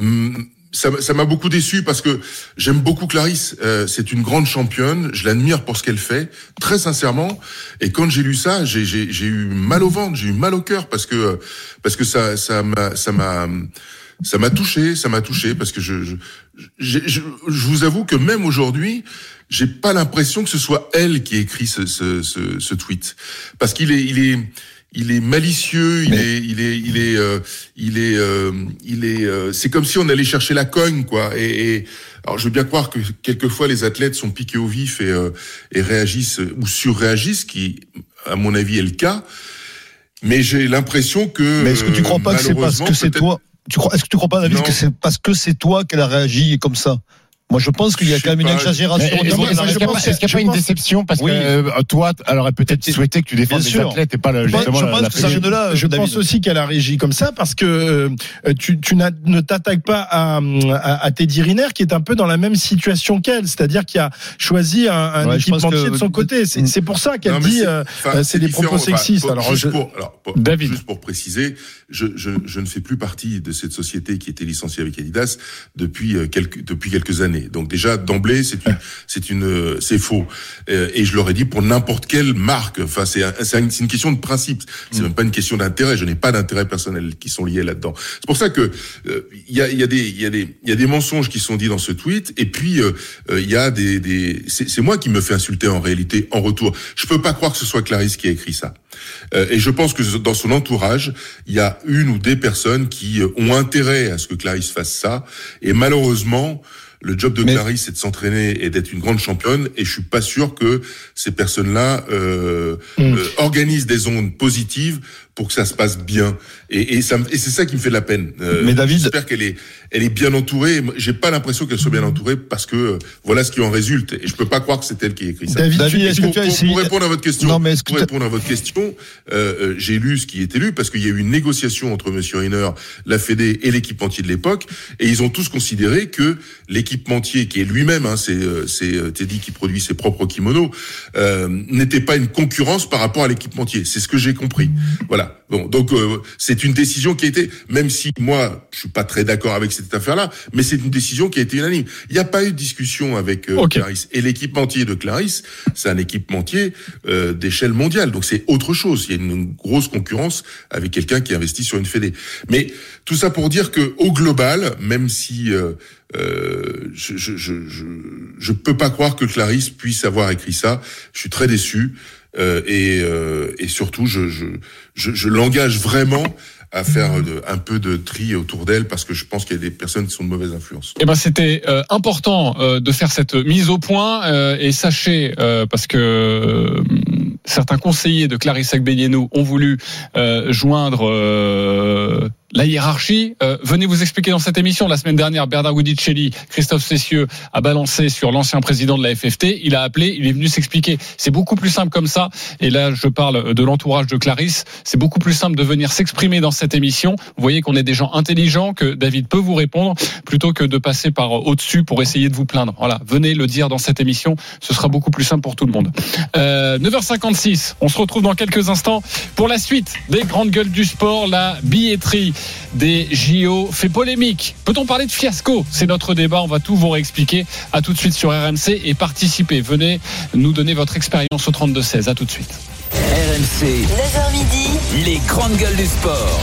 Speaker 7: Hum, ça m'a- beaucoup déçu parce que j'aime beaucoup Clarisse. Euh, c'est une grande championne. Je l'admire pour ce qu'elle fait, très sincèrement. Et quand j'ai lu ça, j'ai eu mal au ventre, j'ai eu mal au cœur parce que parce que ça ça m'a ça m'a ça m'a touché, ça m'a touché parce que je je, je je vous avoue que même aujourd'hui, j'ai pas l'impression que ce soit elle qui écrit ce ce ce, ce tweet parce qu'il est il est il est malicieux, il est, il est, il est, euh, il est, euh, il est. euh, c'est comme si on allait chercher la cogne, quoi. Et, et- alors, je veux bien croire que quelquefois les athlètes sont piqués au vif et, euh, et réagissent ou surréagissent, qui, à mon avis, est le cas. Mais j'ai l'impression que.
Speaker 6: Mais est-ce que tu crois pas que c'est parce que c'est toi tu crois, Est-ce que tu crois pas, David,
Speaker 7: Non.
Speaker 6: que c'est parce que c'est toi qu'elle a réagi comme ça? Moi, je pense qu'il y a quand même une exagération.
Speaker 5: Est-ce qu'il n'y a pas une déception parce que
Speaker 6: Oui.
Speaker 5: euh, toi, elle aurait peut-être souhaité que tu défendes
Speaker 6: Bien
Speaker 5: les
Speaker 6: sûr.
Speaker 5: athlètes et pas
Speaker 6: pense-
Speaker 5: justement
Speaker 6: je
Speaker 5: la-
Speaker 6: pense
Speaker 5: la
Speaker 6: que ça vient de là,
Speaker 4: je pense aussi qu'elle a réagi comme ça parce que euh, tu, ne t'attaques pas à, Teddy Riner qui est un peu dans la même situation qu'elle, c'est-à-dire qui a choisi un, équipementier de son côté. C'est pour ça qu'elle dit
Speaker 7: c'est-
Speaker 4: euh, euh, des propos sexistes.
Speaker 3: David.
Speaker 7: juste pour préciser, je, ne fais plus partie de cette société qui était licenciée avec Adidas depuis euh, quelques depuis quelques années. Donc déjà d'emblée, c'est une c'est une c'est faux. Euh, et je l'aurais dit pour n'importe quelle marque. Enfin, c'est un- c'est une, question de principe. C'est
Speaker 4: Mm.
Speaker 7: même pas une question d'intérêt. Je n'ai pas d'intérêt personnel qui sont liés là-dedans. C'est pour ça que euh, il y a il y a des il y a des il y a des mensonges qui sont dits dans ce tweet. Et puis euh, euh, il y a des des c'est c'est moi qui me fais insulter en réalité en retour. Je peux pas croire que ce soit Clarisse qui a écrit ça. Euh, et je pense que dans son entourage, il y a une ou des personnes qui ont intérêt à ce que Clarisse fasse ça. Et malheureusement, le job de
Speaker 6: Mais-
Speaker 7: Clarisse, c'est de s'entraîner et d'être une grande championne. Et je suis pas sûr que ces personnes-là euh,
Speaker 4: Mm.
Speaker 7: euh, organisent des ondes positives pour que ça se passe bien. Et, et, ça me- et c'est ça qui me fait de la peine. Euh,
Speaker 6: Mais David-
Speaker 7: j'espère qu'elle est, elle est bien entourée. J'ai pas l'impression qu'elle soit bien entourée parce que euh, voilà ce qui en résulte. Et je peux pas croire que c'est elle qui a écrit ça.
Speaker 4: David,
Speaker 6: David, est-ce que
Speaker 7: Pour,
Speaker 6: tu as essayé
Speaker 7: pour répondre à votre question,
Speaker 6: Non, mais est-ce que
Speaker 7: pour répondre à votre question, euh, euh, j'ai lu ce qui était lu parce qu'il y a eu une négociation entre Monsieur Riner, la Fédé et l'équipementier de l'époque, et ils ont tous considéré que l'équipementier, qui est lui-même, hein, c'est c'est Teddy qui produit ses propres kimonos, euh, n'était pas une concurrence par rapport à l'équipementier. C'est ce que j'ai compris. Voilà. Bon, donc euh, c'est une décision qui a été, même si moi je suis pas très d'accord avec cette affaire-là, mais c'est une décision qui a été unanime. Il n'y a pas eu de discussion avec euh. Clarisse. Et l'équipementier de Clarisse, c'est un équipementier euh, d'échelle mondiale. Donc c'est autre chose. Il y a une grosse concurrence avec quelqu'un qui investit sur une fédé. Mais tout ça pour dire que au global, même si euh, euh, je, je, je, je, je peux pas croire que Clarisse puisse avoir écrit ça. Je suis très déçu. Euh, et, euh, et surtout, je, je, je, je l'engage vraiment à faire un peu de tri autour d'elle parce que je pense qu'il y a des personnes qui sont de mauvaise influence.
Speaker 3: Eh ben, c'était euh, important euh, de faire cette mise au point euh, et sachez euh, parce que certains conseillers de Clarisse Agbenienou ont voulu joindre la hiérarchie. Euh, venez vous expliquer dans cette émission. La semaine dernière, Bernard Guidicelli, Christophe Cessieux a balancé sur l'ancien président de la FFT. Il a appelé, il est venu s'expliquer. C'est beaucoup plus simple comme ça. Et là, je parle de l'entourage de Clarisse. C'est beaucoup plus simple de venir s'exprimer dans cette émission. Vous voyez qu'on est des gens intelligents, que David peut vous répondre, plutôt que de passer par au-dessus pour essayer de vous plaindre. Voilà, venez le dire dans cette émission. Ce sera beaucoup plus simple pour tout le monde. Euh, 9h56, on se retrouve dans quelques instants pour la suite des grandes gueules du sport. La billetterie des JO fait polémique. Peut-on parler de fiasco? C'est notre débat. On va tout vous réexpliquer. À tout de suite sur RMC et participez. Venez nous donner votre expérience au 32-16. À tout de suite.
Speaker 2: RMC,
Speaker 11: 9h midi,
Speaker 2: les grandes gueules du sport.